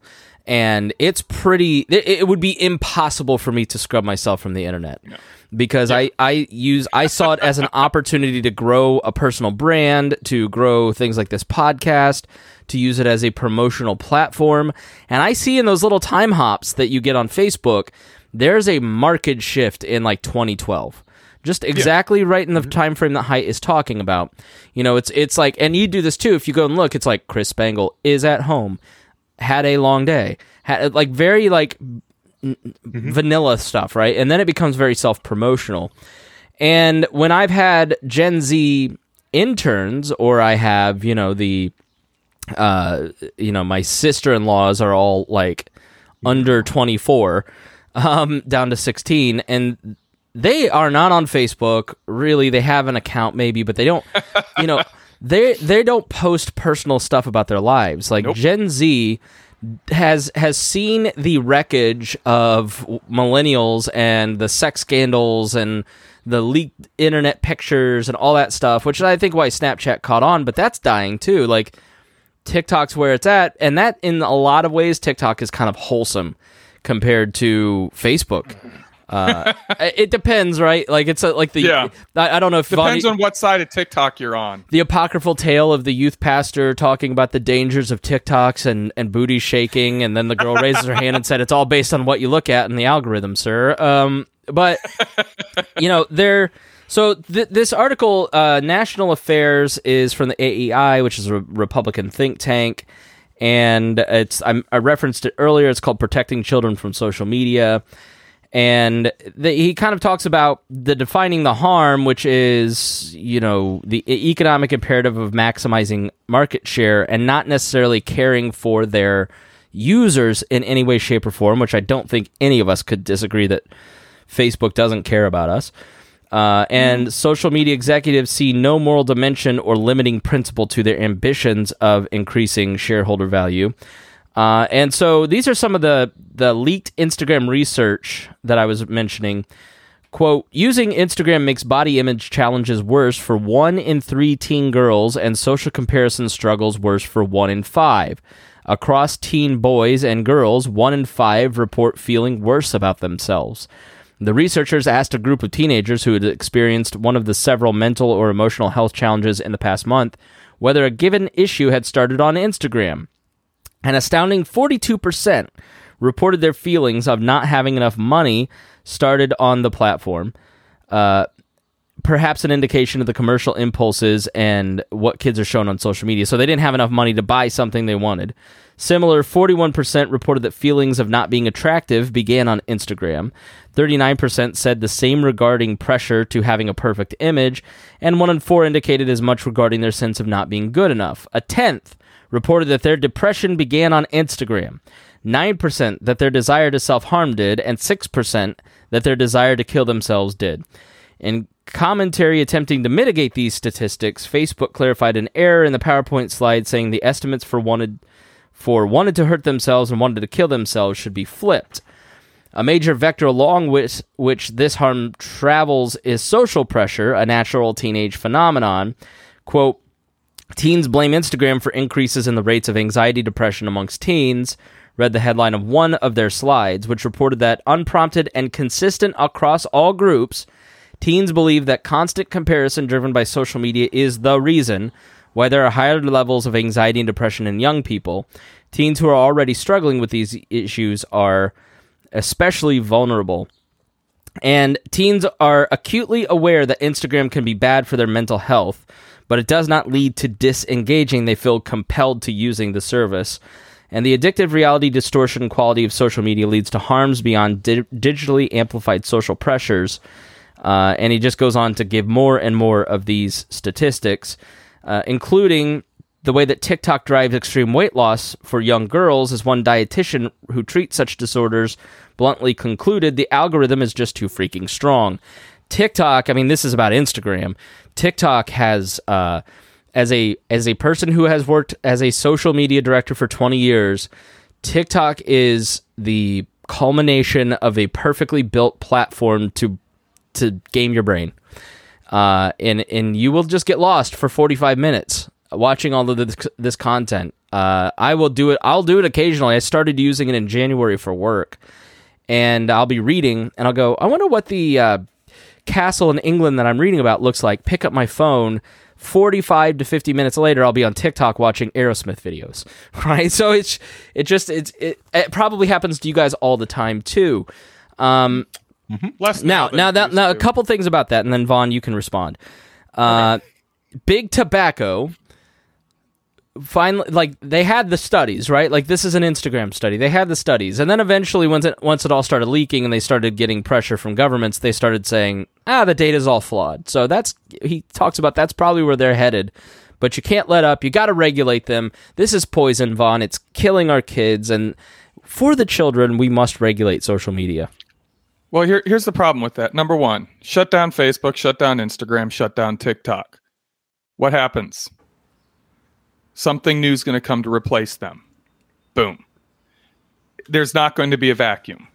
And it's pretty, it, it would be impossible for me to scrub myself from the internet because I, I use, I saw it as an opportunity to grow a personal brand, to grow things like this podcast, to use it as a promotional platform. And I see in those little time hops that you get on Facebook, there's a market shift in like 2012 just exactly right in the time frame that Haidt is talking about. You know it's it's like and you do this too if you go and look it's like chris spangle is at home had a long day had like very like n- vanilla stuff right? And then it becomes very self-promotional. And when i've had gen z interns or i have you know the uh you know my sister-in-laws are all like under 24 um down to 16 and they are not on Facebook. Really they have an account maybe but they don't you know they they don't post personal stuff about their lives. Like Gen Z has has seen the wreckage of millennials and the sex scandals and the leaked internet pictures and all that stuff which I think why Snapchat caught on but that's dying too. Like TikTok's where it's at, and that in a lot of ways, TikTok is kind of wholesome compared to Facebook. Mm-hmm. Uh, it depends, right? Like it's a, like the Yeah. I, I don't know if Depends Vonnie- on what side of TikTok you're on. the apocryphal tale of the youth pastor talking about the dangers of TikToks and and booty shaking, and then the girl raises her hand and said, "It's all based on what you look at in the algorithm, sir." Um, but you know, there. So th- this article, uh, National Affairs, is from the AEI, which is a Republican think tank, and it's I'm, I referenced it earlier. It's called "Protecting Children from Social Media." And the, he kind of talks about the defining the harm, which is you know the economic imperative of maximizing market share and not necessarily caring for their users in any way, shape, or form. Which I don't think any of us could disagree that Facebook doesn't care about us. Uh, and social media executives see no moral dimension or limiting principle to their ambitions of increasing shareholder value. Uh, and so these are some of the the leaked Instagram research that I was mentioning. Quote, using Instagram makes body image challenges worse for one in three teen girls and social comparison struggles worse for one in five. Across teen boys and girls, one in five report feeling worse about themselves. The researchers asked a group of teenagers who had experienced one of the several mental or emotional health challenges in the past month whether a given issue had started on Instagram. An astounding 42% reported their feelings of not having enough money started on the platform. Uh, perhaps an indication of the commercial impulses and what kids are shown on social media. So they didn't have enough money to buy something they wanted. Similar, 41% reported that feelings of not being attractive began on Instagram. 39% said the same regarding pressure to having a perfect image, and 1 in 4 indicated as much regarding their sense of not being good enough. A tenth reported that their depression began on Instagram. 9% that their desire to self harm did, and 6% that their desire to kill themselves did. In commentary attempting to mitigate these statistics, Facebook clarified an error in the PowerPoint slide saying the estimates for wanted for wanted to hurt themselves and wanted to kill themselves should be flipped. A major vector along which, which this harm travels is social pressure, a natural teenage phenomenon. Quote, Teens blame Instagram for increases in the rates of anxiety depression amongst teens, read the headline of one of their slides, which reported that unprompted and consistent across all groups, teens believe that constant comparison driven by social media is the reason why there are higher levels of anxiety and depression in young people. Teens who are already struggling with these issues are especially vulnerable. And teens are acutely aware that Instagram can be bad for their mental health, but it does not lead to disengaging. They feel compelled to using the service. And the addictive reality distortion quality of social media leads to harms beyond di- digitally amplified social pressures. Uh, and he just goes on to give more and more of these statistics, uh, including the way that TikTok drives extreme weight loss for young girls, as one dietitian who treats such disorders bluntly concluded, the algorithm is just too freaking strong. TikTok, I mean, this is about Instagram. TikTok has uh, as a as a person who has worked as a social media director for 20 years, TikTok is the culmination of a perfectly built platform to to game your brain. Uh, and and you will just get lost for 45 minutes watching all of this, this content. Uh, I will do it. I'll do it occasionally. I started using it in January for work, and I'll be reading, and I'll go. I wonder what the uh, castle in England that I'm reading about looks like. Pick up my phone. 45 to 50 minutes later I'll be on TikTok watching Aerosmith videos right so it's it just it's it, it probably happens to you guys all the time too um Less now now that now a couple things about that and then Vaughn you can respond uh big tobacco finally like they had the studies right? Like this is an instagram study. They had the studies. And then eventually once it once it all started leaking and they started getting pressure from governments they started saying ah the data's all flawed. So that's he talks about that's probably where they're headed. But you can't let up. You got to regulate them. This is poison vaughn. It's killing our kids. And for the children we must regulate social media. Well, here, here's the problem with that. Number one, shut down Facebook, shut down Instagram, shut down TikTok. What happens? Something new is going to come to replace them. Boom. There's not going to be a vacuum.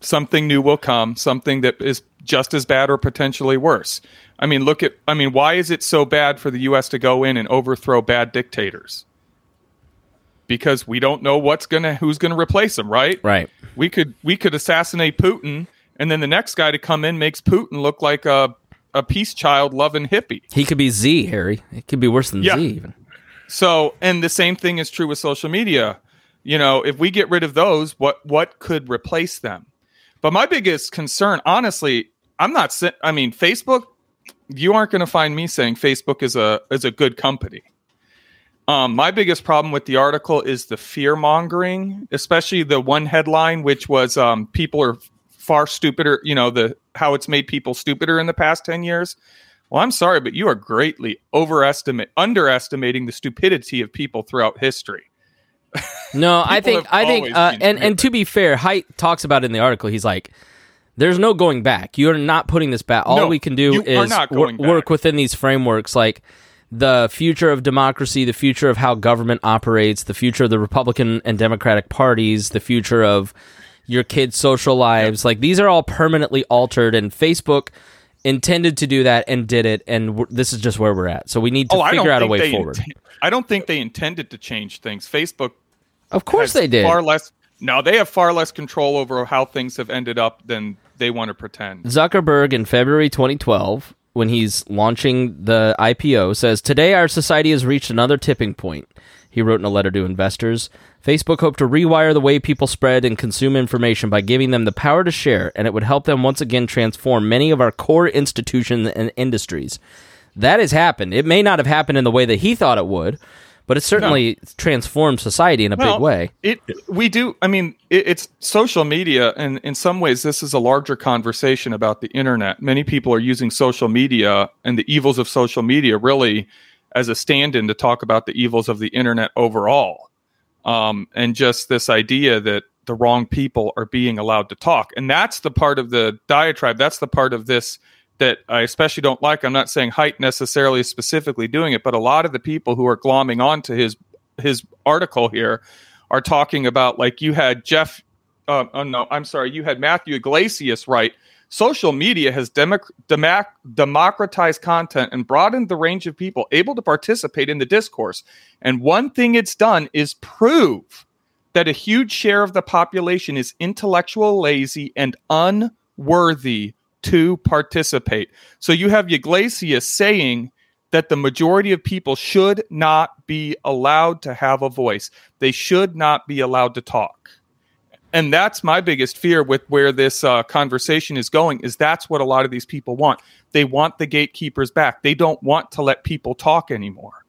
Something new will come, something that is just as bad or potentially worse. I mean, look at, I mean, why is it so bad for the U.S. to go in and overthrow bad dictators? Because we don't know what's gonna, who's gonna replace them, right? right we could we could assassinate Putin, and then the next guy to come in makes Putin look like a a peace child loving hippie. he could be z harry it could be worse than Yeah. z even So, and the same thing is true with social media. You know, if we get rid of those, what what could replace them? But my biggest concern, honestly, I'm not. I mean, Facebook. You aren't going to find me saying Facebook is a is a good company. Um, my biggest problem with the article is the fear mongering, especially the one headline, which was um, people are far stupider. You know, the how it's made people stupider in the past ten years. Well, I'm sorry, but you are greatly overestimate underestimating the stupidity of people throughout history. No, I think I think uh, and and to be fair, Haidt talks about it in the article. He's like, "There's no going back. You are not putting this back. All No, we can do is work within these frameworks, like the future of democracy, the future of how government operates, the future of the Republican and Democratic parties, the future of your kids' social lives. Like these are all permanently altered, and Facebook." Intended to do that and did it, and this is just where we're at. So we need to Oh, figure out a way forward. inten- I don't think they intended to change things. Facebook of course, they did. far less. No, they have far less control over how things have ended up than they want to pretend. Zuckerberg in February 2012, when he's launching the IPO, says, Today our society has reached another tipping point. He wrote in a letter to investors. Facebook hoped to rewire the way people spread and consume information by giving them the power to share, and it would help them once again transform many of our core institutions and industries. That has happened. It may not have happened in the way that he thought it would, but it certainly transformed society in a Well, big way. It we do. I mean, it, it's social media, and in some ways, this is a larger conversation about the internet. Many people are using social media and the evils of social media really as a stand-in to talk about the evils of the internet overall, um, and just this idea that the wrong people are being allowed to talk, and that's the part of the diatribe. That's the part of this that I especially don't like. I'm not saying Haidt necessarily specifically doing it, but a lot of the people who are glomming onto his his article here are talking about like you had Jeff. Uh, oh no, I'm sorry. You had Matthew Yglesias write. Social media has democ- democ- democratized content and broadened the range of people able to participate in the discourse. And one thing it's done is prove that a huge share of the population is intellectual, lazy, and unworthy to participate. So you have Yglesias saying that the majority of people should not be allowed to have a voice. They should not be allowed to talk. And that's my biggest fear with where this uh, conversation is going is that's what a lot of these people want. They want the gatekeepers back. They don't want to let people talk anymore.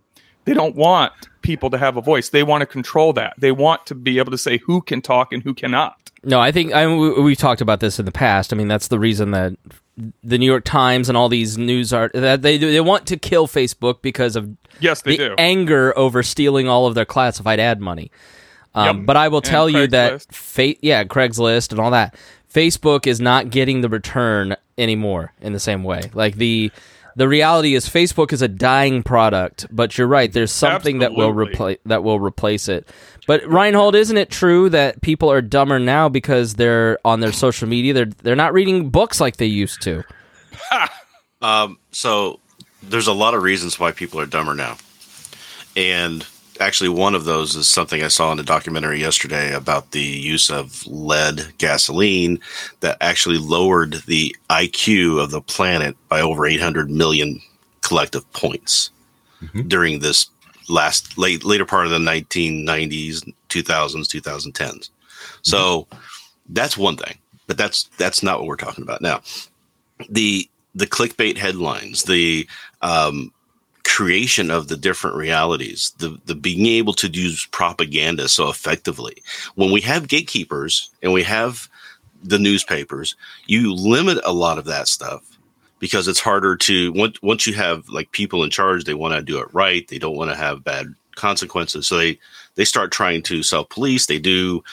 They don't want people to have a voice. They want to control that. They want to be able to say who can talk and who cannot. No, I think I, we- we've talked about this in the past. I mean, that's the reason that the New York Times and all these news are that they they want to kill Facebook because of Yes, they the do. anger over stealing all of their classified ad money. Um, Yep. But I will And tell you that, Craigslist. fa- yeah, Craigslist and all that. Facebook is not getting the return anymore in the same way. Like the the reality is Facebook is a dying product, but you're right. There's something that will replace that will replace it. But Reinhold, isn't it true that people are dumber now because they're on their social media? They're they're not reading books like they used to. Um, so there's a lot of reasons why people are dumber now. And actually, one of those is something I saw in a documentary yesterday about the use of lead gasoline that actually lowered the IQ of the planet by over 800 million collective points during this last late later part of the 1990s, 2000s, 2010s. So that's one thing, but that's that's not what we're talking about now. The the clickbait headlines, the um, creation of the different realities, the the being able to use propaganda so effectively. When we have gatekeepers and we have the newspapers, you limit a lot of that stuff because it's harder to once once you have like people in charge, they want to do it right. They don't want to have bad consequences, so they they start trying to self police. They do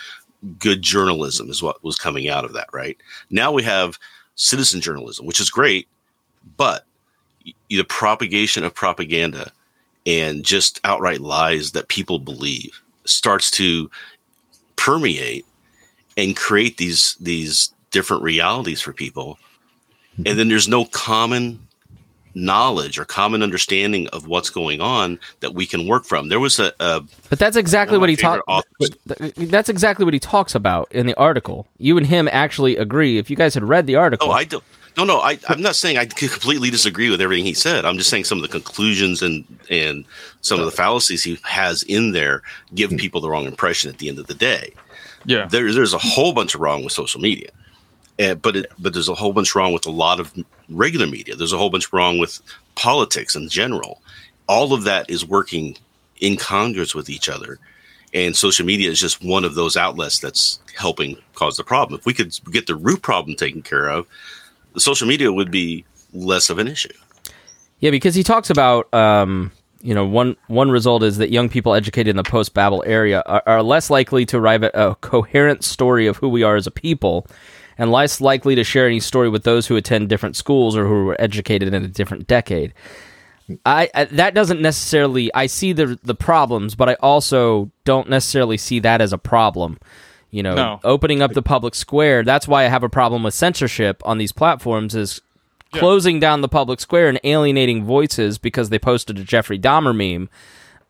good journalism is what was coming out of that. Right now we have citizen journalism, which is great, but the propagation of propaganda and just outright lies that people believe starts to permeate and create these these different realities for people and then there's no common knowledge or common understanding of what's going on that we can work from there was a, a But that's exactly what he talks. That's exactly what he talks about in the article. You and him actually agree. If you guys had read the article, Oh, I don't. No, no. I, I'm not saying I completely disagree with everything he said. I'm just saying some of the conclusions and and some of the fallacies he has in there give hmm. people the wrong impression at the end of the day. Yeah. There, there's a whole bunch of wrong with social media, and, but it, but there's a whole bunch wrong with a lot of regular media. There's a whole bunch wrong with politics in general. All of that is working in congress with each other, and social media is just one of those outlets that's helping cause the problem. If we could get the root problem taken care of, the social media would be less of an issue. Yeah, because he talks about, um, you know, one one result is that young people educated in the post Babel area are, are less likely to arrive at a coherent story of who we are as a people, and less likely to share any story with those who attend different schools or who were educated in a different decade. I, I that doesn't necessarily. I see the the problems, but I also don't necessarily see that as a problem. You know, No. opening up the public square. That's why I have a problem with censorship on these platforms. Is closing down the public square and alienating voices because they posted a Jeffrey Dahmer meme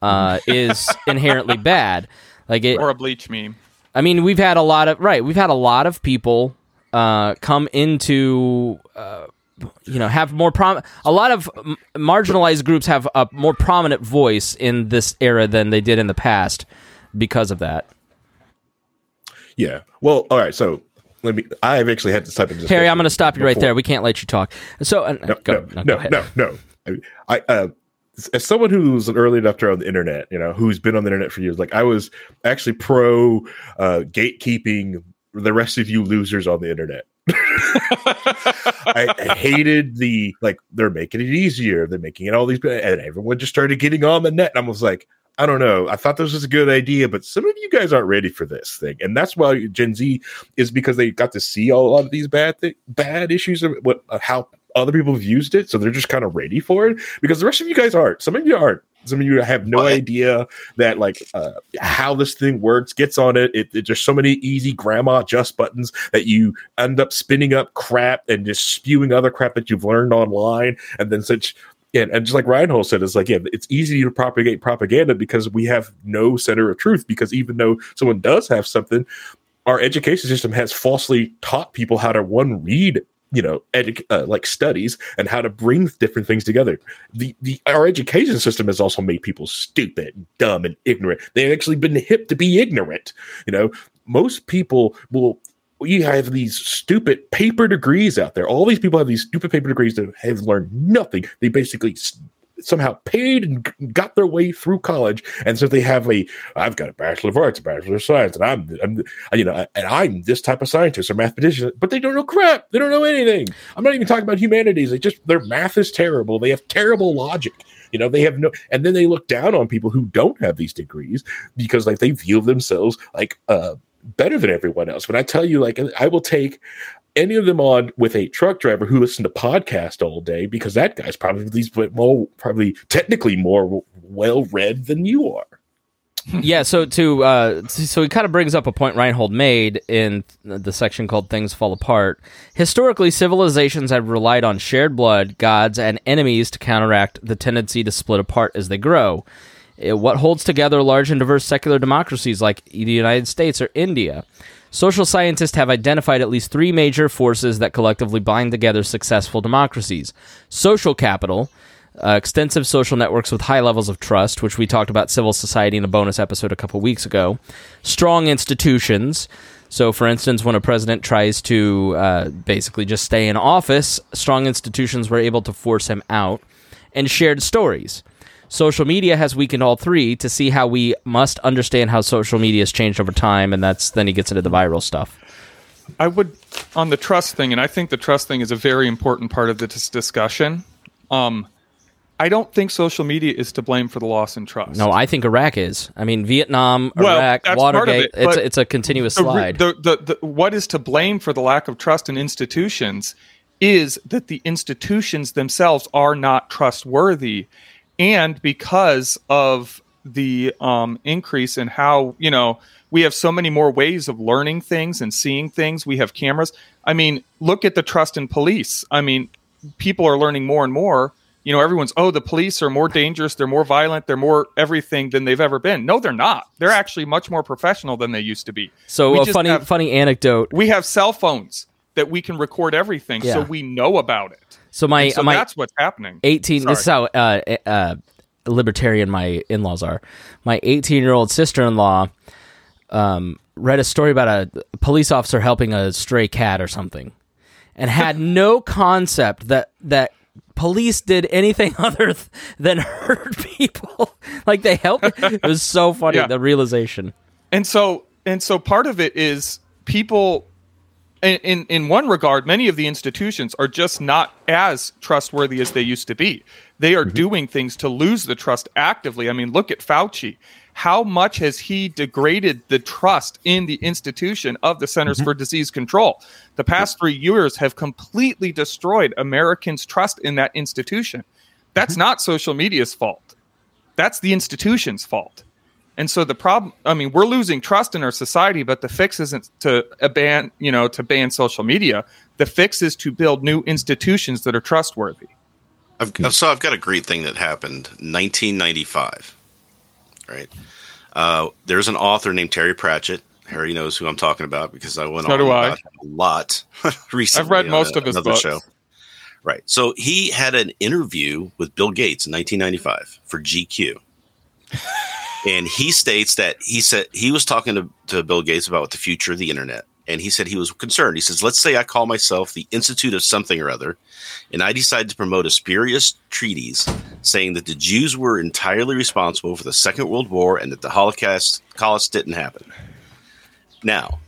uh, is inherently bad. Like it, Or a bleach meme. I mean, we've had a lot of right. We've had a lot of people uh, come into, uh, you know, have more prom. A lot of m- marginalized groups have a more prominent voice in this era than they did in the past because of that. Yeah. Well, all right. So let me. I've actually had this type of discussion. Harry, I'm going to stop you right there. We can't let you talk. So, uh, No, go, no, no, no, no, no. I, I uh, as someone who's an early adopter on the internet, you know, who's been on the internet for years, like I was actually pro uh, gatekeeping the rest of you losers on the internet. I, I hated the like they're making it easier, they're making it all these, and everyone just started getting on the net. And I was like, I don't know. I thought this was a good idea, but some of you guys aren't ready for this thing, and that's why Gen Z is because they got to see all of these bad thi- bad issues of what of how other people have used it, so they're just kind of ready for it. Because the rest of you guys aren't. Some of you aren't. Some of you have no idea that like uh, how this thing works. Gets on it. It, it. There's so many easy grandma adjust buttons that you end up spinning up crap and just spewing other crap that you've learned online, and then such. And, and just like Reinhold said, it's like, yeah, it's easy to propagate propaganda because we have no center of truth. Because even though someone does have something, our education system has falsely taught people how to one read you know edu- uh, like studies and how to bring different things together the the our education system has also made people stupid dumb and ignorant they've actually been hip to be ignorant you know most people will you have these stupid paper degrees out there. All these people have these stupid paper degrees that have learned nothing. They basically somehow paid and got their way through college. And so they have a i've got a bachelor of arts a bachelor of science and i'm, I'm you know and i'm this type of scientist or mathematician but they don't know crap. They don't know anything. I'm not even talking about humanities. They just their math is terrible. They have terrible logic. You know they have no and then they look down on people who don't have these degrees because like they view themselves like uh better than everyone else when i tell you like i will take any of them on with a truck driver who listened to podcast all day because that guy's probably more probably technically more well read than you are. yeah, so to uh, so he kind of brings up a point Reinhold made in the section called "Things Fall Apart." Historically, civilizations have relied on shared blood, gods, and enemies to counteract the tendency to split apart as they grow. What holds together large and diverse secular democracies like the United States or India? Social scientists have identified at least three major forces that collectively bind together successful democracies: social capital uh, extensive social networks with high levels of trust, which we talked about civil society in a bonus episode a couple weeks ago, strong institutions. So, for instance, when a president tries to uh, basically just stay in office, strong institutions were able to force him out, and shared stories. Social media has weakened all three to see how we must understand how social media has changed over time, and that's then he gets into the viral stuff. I would on the trust thing, and I think the trust thing is a very important part of this discussion. Um, I don't think social media is to blame for the loss in trust. No, I think Iraq is. I mean, Vietnam, Well, Iraq, that's part of Watergate. it, it's, it's a continuous the, slide. the, the, the, what is to blame for the lack of trust in institutions is that the institutions themselves are not trustworthy. And because of the um, increase in how, you know, we have so many more ways of learning things and seeing things. We have cameras. I mean, look at the trust in police. I mean, people are learning more and more. You know, everyone's, oh, the police are more dangerous, they're more violent, they're more everything than they've ever been. No, they're not. They're actually much more professional than they used to be. so We a funny have- funny anecdote. we have cell phones that we can record everything, so we know about it. So my And so my that's what's happening. 18 this is how uh, uh, libertarian my in-laws are. My 18 year old sister-in-law um, read a story about a police officer helping a stray cat or something and had no concept that that police did anything other th- than hurt people. Like they helped it was so funny Yeah. the realization. And so and so part of it is people in, in in one regard many of the institutions are just not as trustworthy as they used to be. They are mm-hmm. doing things to lose the trust actively. I mean look at fauci. How much has he degraded the trust in the institution of the centers mm-hmm. for disease control? The past three years have completely destroyed americans trust in that institution. That's mm-hmm. not social media's fault. That's the institution's fault and so the problem, I mean, we're losing trust in our society, but the fix isn't to ban, you know, to ban social media. The fix is to build new institutions that are trustworthy. I've, so I've got a great thing that happened 1995. Right. Uh, there's an author named Terry Pratchett. Harry knows who I'm talking about because I went So on about a lot recently. I've read most a- of his books. show. Right. So he had an interview with Bill Gates in 1995 for GQ. And he states that he said he was talking to, to Bill Gates about the future of the internet. And he said he was concerned. He says, let's say I call myself the Institute of something or other, and I decide to promote a spurious treatise saying that the Jews were entirely responsible for the Second World War and that the Holocaust, Holocaust didn't happen. Now,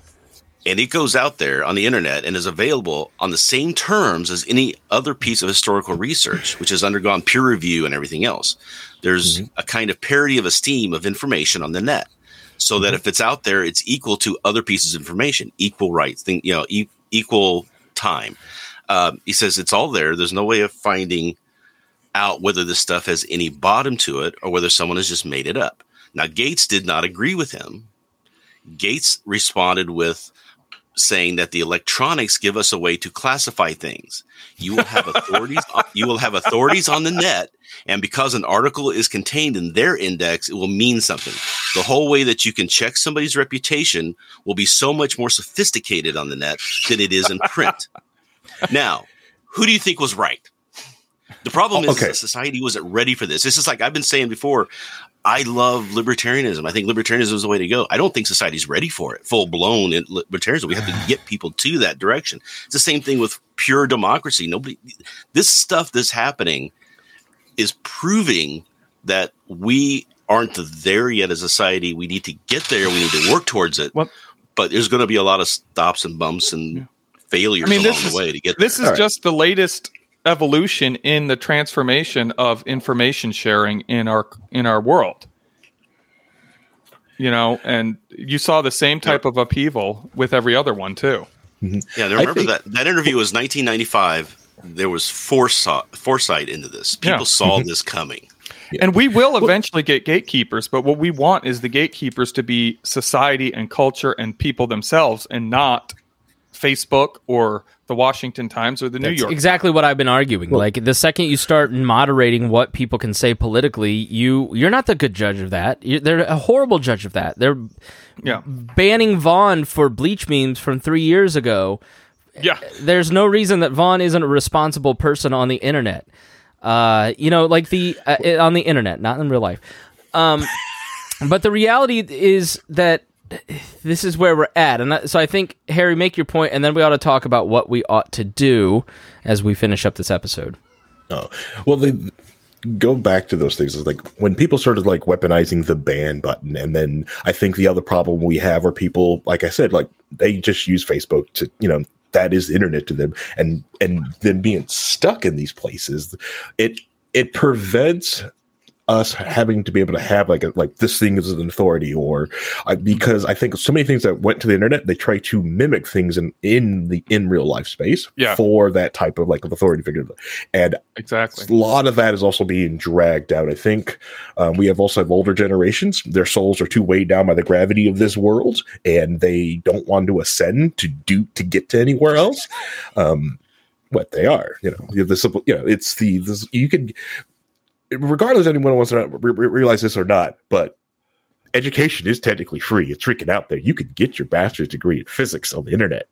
and it goes out there on the internet and is available on the same terms as any other piece of historical research, which has undergone peer review and everything else. There's a kind of parity of esteem of information on the net, so that if it's out there, it's equal to other pieces of information, equal rights, thing, you know, e- equal time. Um, he says it's all there. There's no way of finding out whether this stuff has any bottom to it or whether someone has just made it up. Now, Gates did not agree with him. Gates responded with saying that the electronics give us a way to classify things. You will have authorities. you will have authorities on the net, and because an article is contained in their index, it will mean something. The whole way that you can check somebody's reputation will be so much more sophisticated on the net than it is in print. now, who do you think was right? The problem is Okay. society wasn't ready for this. This is like I've been saying before. I love libertarianism. I think libertarianism is the way to go. I don't think society's ready for it, full blown in libertarianism. We have to get people to that direction. It's the same thing with pure democracy. Nobody, this stuff that's happening is proving that we aren't there yet as a society. We need to get there. We need to work towards it. Well- but there's going to be a lot of stops and bumps and failures I mean, along this the is- way to get This there. is All right. just the latest evolution in the transformation of information sharing in our in our world. You know, and you saw the same type of upheaval with every other one too. Mm-hmm. Yeah, I remember think- that that interview was 1995. There was foresight, foresight into this. People Yeah. saw mm-hmm. this coming. And we will eventually get gatekeepers, but what we want is the gatekeepers to be society and culture and people themselves and not Facebook or the Washington Times or the New That's York. exactly what I've been arguing. like the second you start moderating what people can say politically, you you're not the good judge of that. you they're a horrible judge of that. They're yeah. banning Vaughn for bleach memes from three years ago. Yeah. There's no reason that Vaughn isn't a responsible person on the internet. Uh, you know, like the uh, on the internet, not in real life. Um, but the reality is that this is where we're at, and so I think Harry, make your point, and then we ought to talk about what we ought to do as we finish up this episode. Oh, well, they go back to those things. Is like when people started like weaponizing the ban button, and then I think the other problem we have are people, like I said, like they just use Facebook to, you know, that is the internet to them, and and then being stuck in these places, it it prevents us having to be able to have like a, like this thing is an authority or uh, because I think so many things that went to the internet they try to mimic things in in the in real life space Yeah. for that type of like authority figure and Exactly. a lot of that is also being dragged out. I think um, we have also have older generations. Their souls are too weighed down by the gravity of this world, and they don't want to ascend to do to get to anywhere else. Um, what they are, you know, simple, you know, it's the this, you can, regardless anyone wants to re- re- realize this or not, but education is technically free. It's freaking out there. You can get your bachelor's degree in physics on the internet.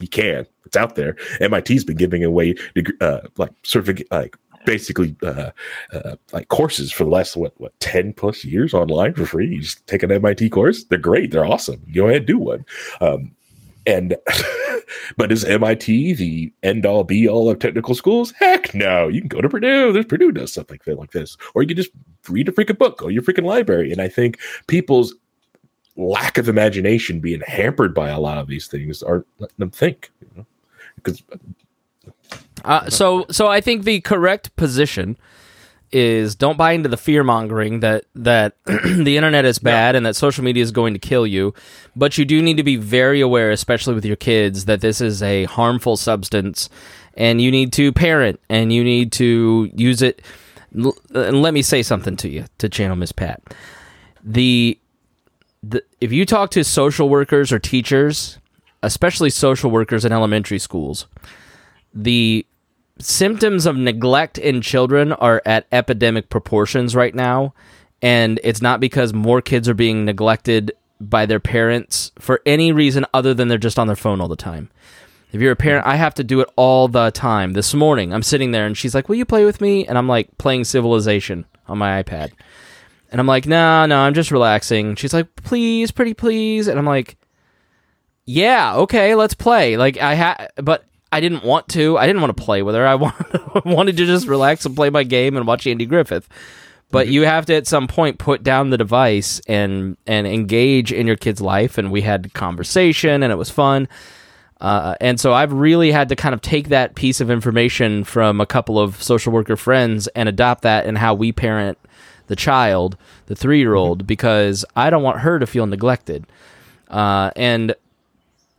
You can. It's out there. MIT's been giving away uh, like certificate, like basically uh, uh, like courses for the last what what ten plus years online for free. You just take an MIT course. They're great. They're awesome. Go ahead, do one. Um, and but is MIT the end all be all of technical schools? Heck no. You can go to Purdue. There's Purdue does stuff like that like this, or you can just read a freaking book, go to your freaking library. And I think people's lack of imagination being hampered by a lot of these things are letting them think. You know? Because Uh, so, so I think the correct position is don't buy into the fear mongering that that the internet is bad and that social media is going to kill you. But you do need to be very aware, especially with your kids, that this is a harmful substance, and you need to parent and you need to use it. And let me say something to you to channel Miss Pat. The the if you talk to social workers or teachers, especially social workers in elementary schools, the symptoms of neglect in children are at epidemic proportions right now and it's not because more kids are being neglected by their parents for any reason other than they're just on their phone all the time. If you're a parent i have to do it all the time. This morning i'm sitting there and she's like will you play with me? And i'm like playing civilization on my ipad. And i'm like no no i'm just relaxing. She's like please pretty please. And i'm like yeah, okay, let's play. Like I had, but I didn't want to. I didn't want to play with her. I wanted to just relax and play my game and watch Andy Griffith. But you have to at some point put down the device and and engage in your kid's life. And we had conversation, and it was fun. Uh, and so I've really had to kind of take that piece of information from a couple of social worker friends and adopt that in how we parent the child, the three year old, because I don't want her to feel neglected. Uh, and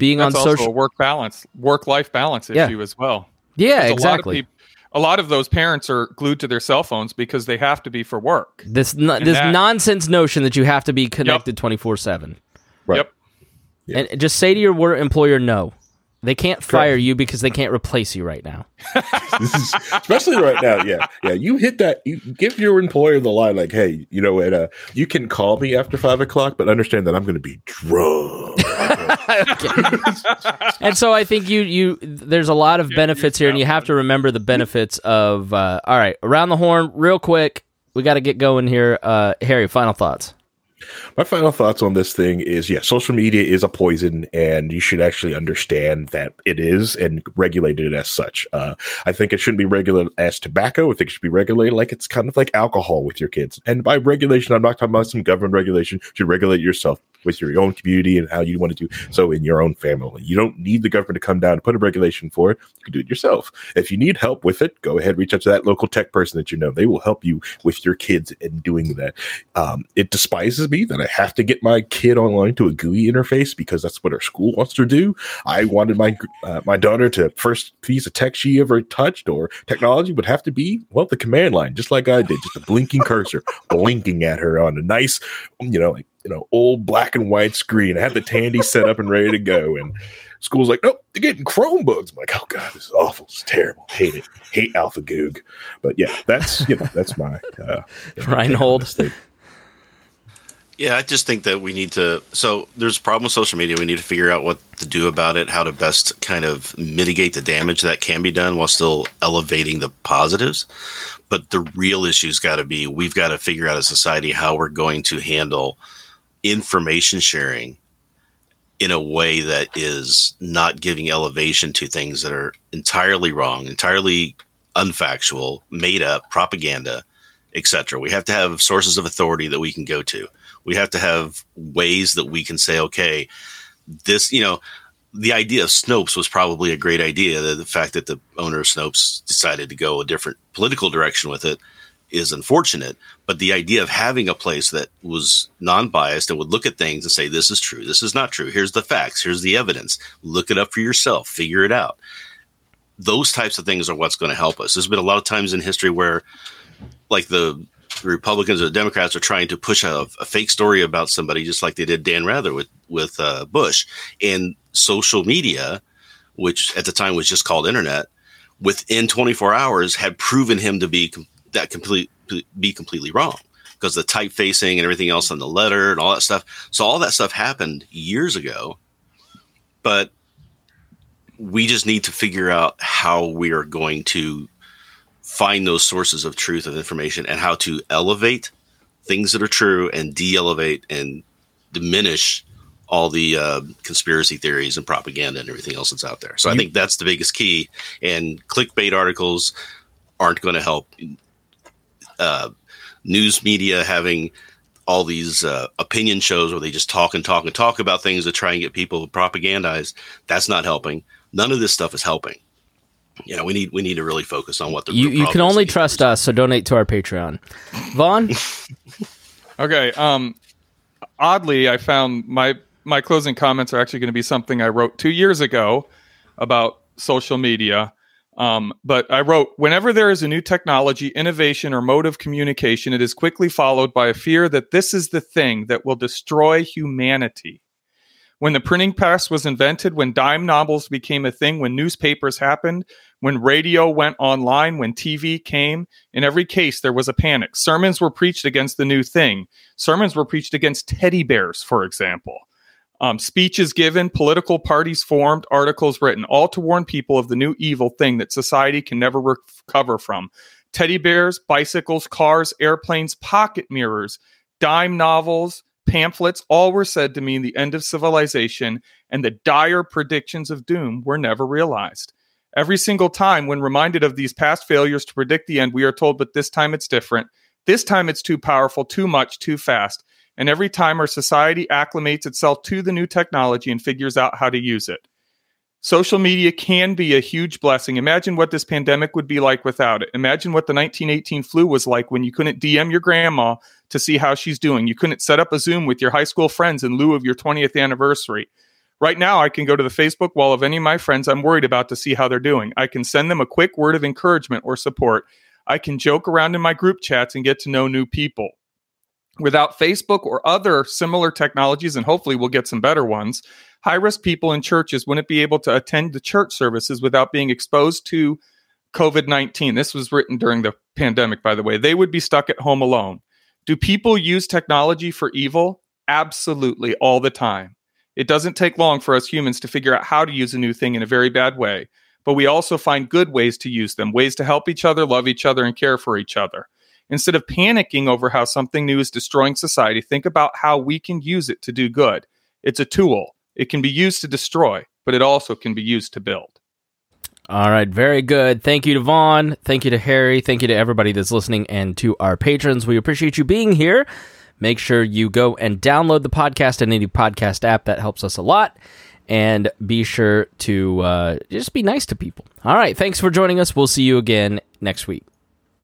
being That's on also social, a work balance, work life balance Yeah. issue as well. yeah, Because exactly. A lot, of peop- a lot of those parents are glued to their cell phones because they have to be for work. this no, this that- nonsense notion that you have to be connected twenty four seven, right. Yep. and just say to your work employer no. They can't fire you because they can't replace you right now. Is- especially right now. Yeah, yeah. You hit that. You give your employer the line like, "Hey, you know what? Uh, you can call me after five o'clock, but understand that I'm going to be drunk." and so I think you you there's a lot of benefits here, and you have to remember the benefits of. Uh, all right, around the horn, real quick. We got to get going here. Uh, Harry, final thoughts. My final thoughts on this thing is yeah, social media is a poison, and you should actually understand that it is and regulate it as such. Uh, I think it shouldn't be regulated as tobacco. I think it should be regulated like it's kind of like alcohol with your kids. And by regulation, I'm not talking about some government regulation. You should regulate yourself. With your own community and how you want to do so in your own family. You don't need the government to come down and put a regulation for it. You can do it yourself. If you need help with it, go ahead, reach out to that local tech person that you know. They will help you with your kids in doing that. Um, it despises me that I have to get my kid online to a GUI interface because that's what our school wants to do. I wanted my uh, my daughter to first piece of tech she ever touched or technology would have to be well the command line, just like I did, just a blinking cursor blinking at her on a nice, you know, like you know, old black and white screen. I had the Tandy set up and ready to go, and school's like, nope, they're getting Chromebooks. I'm like, oh god, this is awful. It's terrible. Hate it. Hate AlphaGoog. But yeah, that's you know, that's my uh, Reinhold. Yeah, I just think that we need to. So there's a problem with social media. We need to figure out what to do about it, how to best kind of mitigate the damage that can be done while still elevating the positives. But the real issue's got to be we've got to figure out as a society how we're going to handle information sharing in a way that is not giving elevation to things that are entirely wrong, entirely unfactual, made up propaganda, etc. We have to have sources of authority that we can go to we have to have ways that we can say, okay, this, you know, the idea of Snopes was probably a great idea. The, the, fact that the owner of Snopes decided to go a different political direction with it is unfortunate. But the idea of having a place that was non biased and would look at things and say, this is true, this is not true, here's the facts, here's the evidence, look it up for yourself, figure it out. Those types of things are what's going to help us. There's been a lot of times in history where, like the Republicans or the Democrats are trying to push a, a, fake story about somebody, just like they did Dan Rather with with uh, Bush, and social media, which at the time was just called internet, within 24 hours had proven him to be that complete be completely wrong because the typefacing and everything else on the letter and all that stuff. So all that stuff happened years ago, but we just need to figure out how we are going to find those sources of truth of information and how to elevate things that are true and de-elevate and diminish all the uh, conspiracy theories and propaganda and everything else that's out there. So I think that's the biggest key. And clickbait articles aren't going to help. Uh, news media having all these uh, opinion shows where they just talk and talk and talk about things to try and get people propagandized. That's not helping. None of this stuff is helping you know, we need we need to really focus on what the you you can only trust us, so donate to our Patreon. Vaughn. okay. Um, oddly, I found my my closing comments are actually going to be something I wrote two years ago about social media. Um, but I wrote, whenever there is a new technology, innovation, or mode of communication, it is quickly followed by a fear that this is the thing that will destroy humanity when the printing press was invented, when dime novels became a thing, when newspapers happened, when radio went online, when TV came, in every case there was a panic. Sermons were preached against the new thing. Sermons were preached against teddy bears, for example. Um, speeches given, political parties formed, articles written, all to warn people of the new evil thing that society can never recover from. Teddy bears, bicycles, cars, airplanes, pocket mirrors, dime novels, pamphlets, all were said to mean the end of civilization, and the dire predictions of doom were never realized. Every single time, when reminded of these past failures to predict the end, we are told, but this time it's different. This time it's too powerful, too much, too fast. And every time our society acclimates itself to the new technology and figures out how to use it. Social media can be a huge blessing. Imagine what this pandemic would be like without it. Imagine what the 1918 flu was like when you couldn't DM your grandma to see how she's doing. You couldn't set up a Zoom with your high school friends in lieu of your 20th anniversary. Right now, I can go to the Facebook wall of any of my friends I'm worried about to see how they're doing. I can send them a quick word of encouragement or support. I can joke around in my group chats and get to know new people. Without Facebook or other similar technologies, and hopefully we'll get some better ones, high risk people in churches wouldn't be able to attend the church services without being exposed to COVID 19. This was written during the pandemic, by the way. They would be stuck at home alone. Do people use technology for evil? Absolutely, all the time. It doesn't take long for us humans to figure out how to use a new thing in a very bad way, but we also find good ways to use them, ways to help each other, love each other, and care for each other. Instead of panicking over how something new is destroying society, think about how we can use it to do good. It's a tool. It can be used to destroy, but it also can be used to build. All right, very good. Thank you to Vaughn. Thank you to Harry. Thank you to everybody that's listening and to our patrons. We appreciate you being here. make sure you go and download the podcast in any podcast app. That helps us a lot. And be sure to uh, just be nice to people. All right. Thanks for joining us. We'll see you again next week.